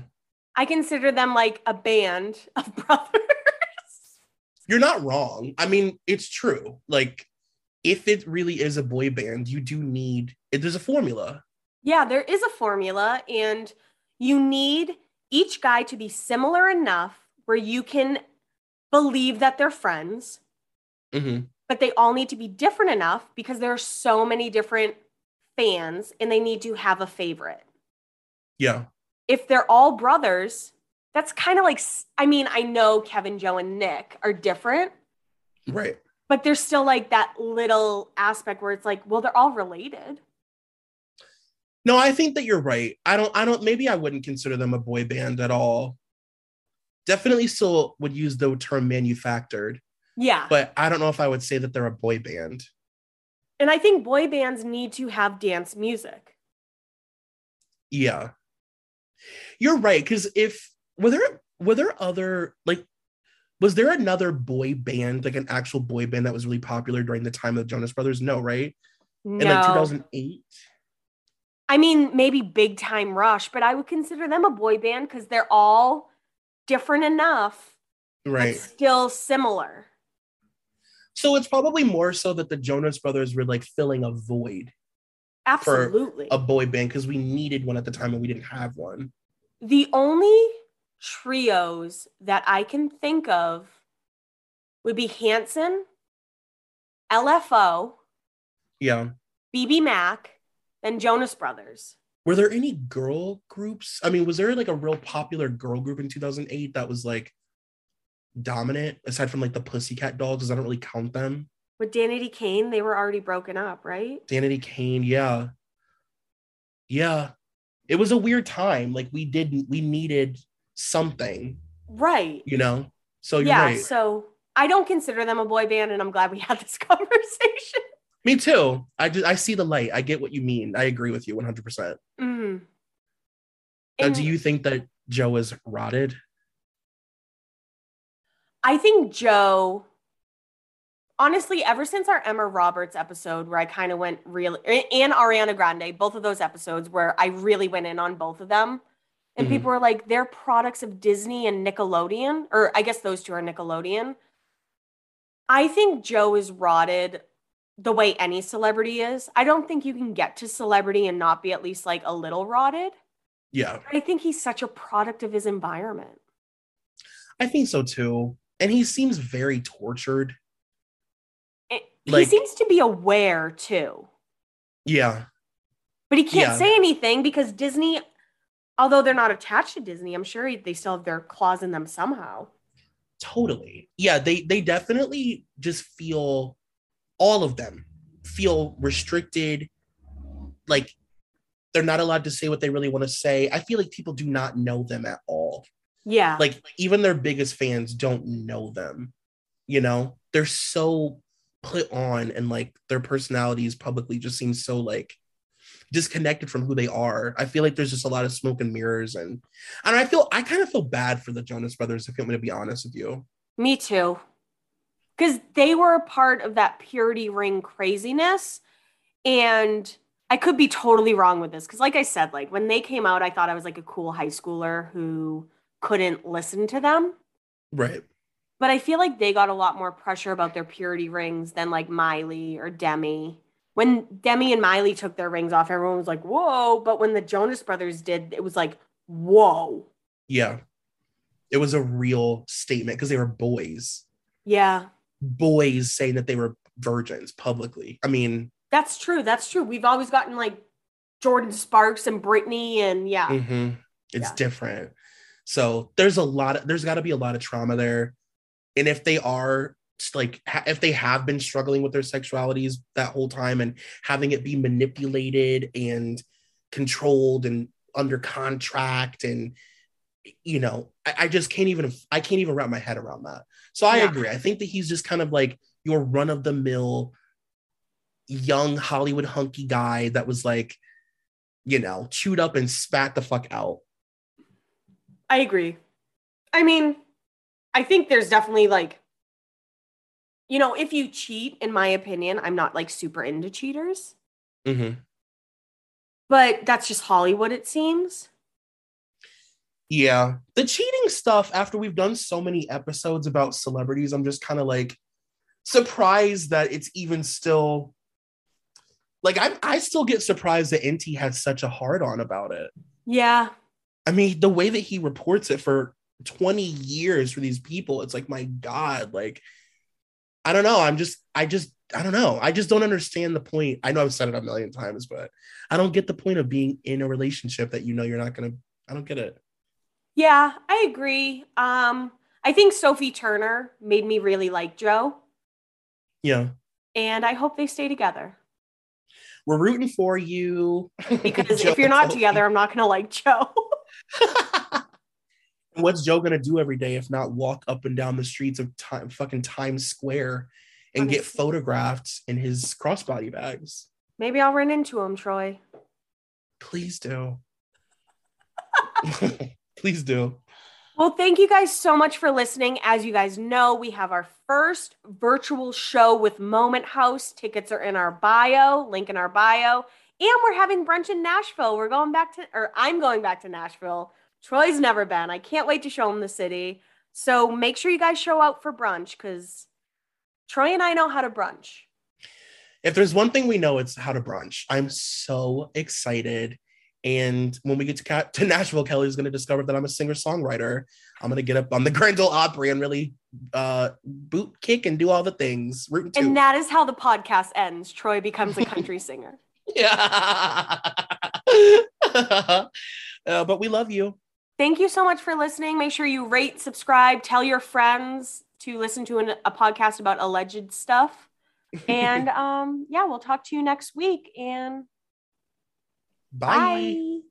I consider them like a band of brothers. You're not wrong. I mean, it's true. Like, if it really is a boy band, you do need there's a formula. yeah, there is a formula, and you need each guy to be similar enough where you can believe that they're friends, Mhm. but they all need to be different enough because there are so many different fans and they need to have a favorite. Yeah. if they're all brothers, that's kind of like, I mean, I know Kevin, Joe, and Nick are different, Right. but there's still like that little aspect where it's like, well, they're all related. No, I think that you're right. I don't I don't maybe I wouldn't consider them a boy band at all. Definitely still would use the term manufactured, Yeah. but I don't know if I would say that they're a boy band. And I think boy bands need to have dance music. Yeah. You're right. Cause if were there were there other like was there another boy band, like an actual boy band that was really popular during the time of the Jonas Brothers? No, right? No. In like 2008? I mean, maybe Big Time Rush, but I would consider them a boy band because they're all different enough, Right. still similar. So it's probably more so that the Jonas Brothers were like filling a void, Absolutely. a boy band, because we needed one at the time and we didn't have one. The only trios that I can think of would be Hanson, LFO, Yeah. BBMak, and Jonas Brothers. Were there any girl groups? I mean, was there like a real popular girl group in 2008 that was like dominant aside from like the Pussycat Dolls? Because I don't really count them. With Danity Kane, they were already broken up, right? Danity Kane, yeah. Yeah. It was a weird time. Like we didn't, we needed something, Right. you know? So you're yeah. right. So I don't consider them a boy band, and I'm glad we had this conversation. Me too. I just I see the light. I get what you mean. I agree with you 100%. Mhm. Now, And do you think that Joe is rotted? I think Joe, honestly, ever since our Emma Roberts episode, where I kind of went really, and Ariana Grande, both of those episodes where I really went in on both of them. And Mhm. people were like, they're products of Disney and Nickelodeon, or I guess those two are Nickelodeon. I think Joe is rotted the way any celebrity is. I don't think you can get to celebrity and not be at least like a little rotted. Yeah. I think he's such a product of his environment. I think so too. And he seems very tortured. It, Like- he seems to be aware too. Yeah. But he can't Yeah. say anything because Disney, although they're not attached to Disney, I'm sure they still have their claws in them somehow. Totally. Yeah, they they definitely just feel all of them feel restricted like they're not allowed to say what they really want to say. I feel like people do not know them at all. Yeah. Like even their biggest fans don't know them. You know? They're so put on and like their personalities publicly just seem so like disconnected from who they are. I feel like there's just a lot of smoke and mirrors and and I feel I kind of feel bad for the Jonas brothers if I'm going to be honest with you. Me too. Because they were a part of that purity ring craziness. And I could be totally wrong with this. Because, like I said, like when they came out, I thought I was like a cool high schooler who couldn't listen to them. Right. But I feel like they got a lot more pressure about their purity rings than like Miley or Demi. When Demi and Miley took their rings off, everyone was like, whoa. But when the Jonas brothers did, it was like, whoa. Yeah. It was a real statement because they were boys. Yeah, Boys saying that they were virgins publicly. I mean, that's true. That's true. We've always gotten like Jordin Sparks and Britney, and yeah. mhm, it's Yeah. different. So there's a lot of there's got to be a lot of trauma there. And if they are like if they have been struggling with their sexualities that whole time and having it be manipulated and controlled and under contract and you know I, I just can't even i can't even wrap my head around that so i Yeah. agree i think that he's just kind of like your run-of-the-mill young hollywood hunky guy that was like you know chewed up and spat the fuck out I agree. I mean, I think there's definitely like, you know, if you cheat, in my opinion, I'm not like super into cheaters, Mm-hmm. but that's just Hollywood, it seems. yeah the cheating stuff after we've done so many episodes about celebrities i'm just kind of like surprised that it's even still like I, I still get surprised that nt has such a hard on about it Yeah. I mean, the way that he reports it for 20 years for these people, it's like, my God, like, I don't know. I'm just, I just, I don't know. I just don't understand the point. I know I've said it a million times, but I don't get the point of being in a relationship that you know you're not going to, I don't get it. Yeah, I agree. Um, I think Sophie Turner made me really like Joe, Yeah. and I hope they stay together. We're rooting for you. Because if you're not together, I'm not gonna like Joe. What's Joe going to do every day if not walk up and down the streets of time, fucking Times Square and get photographed in his crossbody bags? Maybe I'll run into him, Troy. Please do. Please do. Well, thank you guys so much for listening. As you guys know, we have our first virtual show with Moment House. Tickets are in our bio, link in our bio. And we're having brunch in Nashville. We're going back to, or I'm going back to Nashville. Troy's never been. I can't wait to show him the city. So make sure you guys show out for brunch because Troy and I know how to brunch. If there's one thing we know, it's how to brunch. I'm so excited. And when we get to, to Nashville, Kelly's going to discover that I'm a singer songwriter. I'm going to get up on the Grand Ole Opry and really uh, boot kick and do all the things. And that is how the podcast ends. Troy becomes a country singer. Yeah. uh, but we love you. Thank you so much for listening. Make sure you rate, subscribe, tell your friends to listen to an, a podcast about alleged stuff. And um, yeah, we'll talk to you next week. And Bye. bye.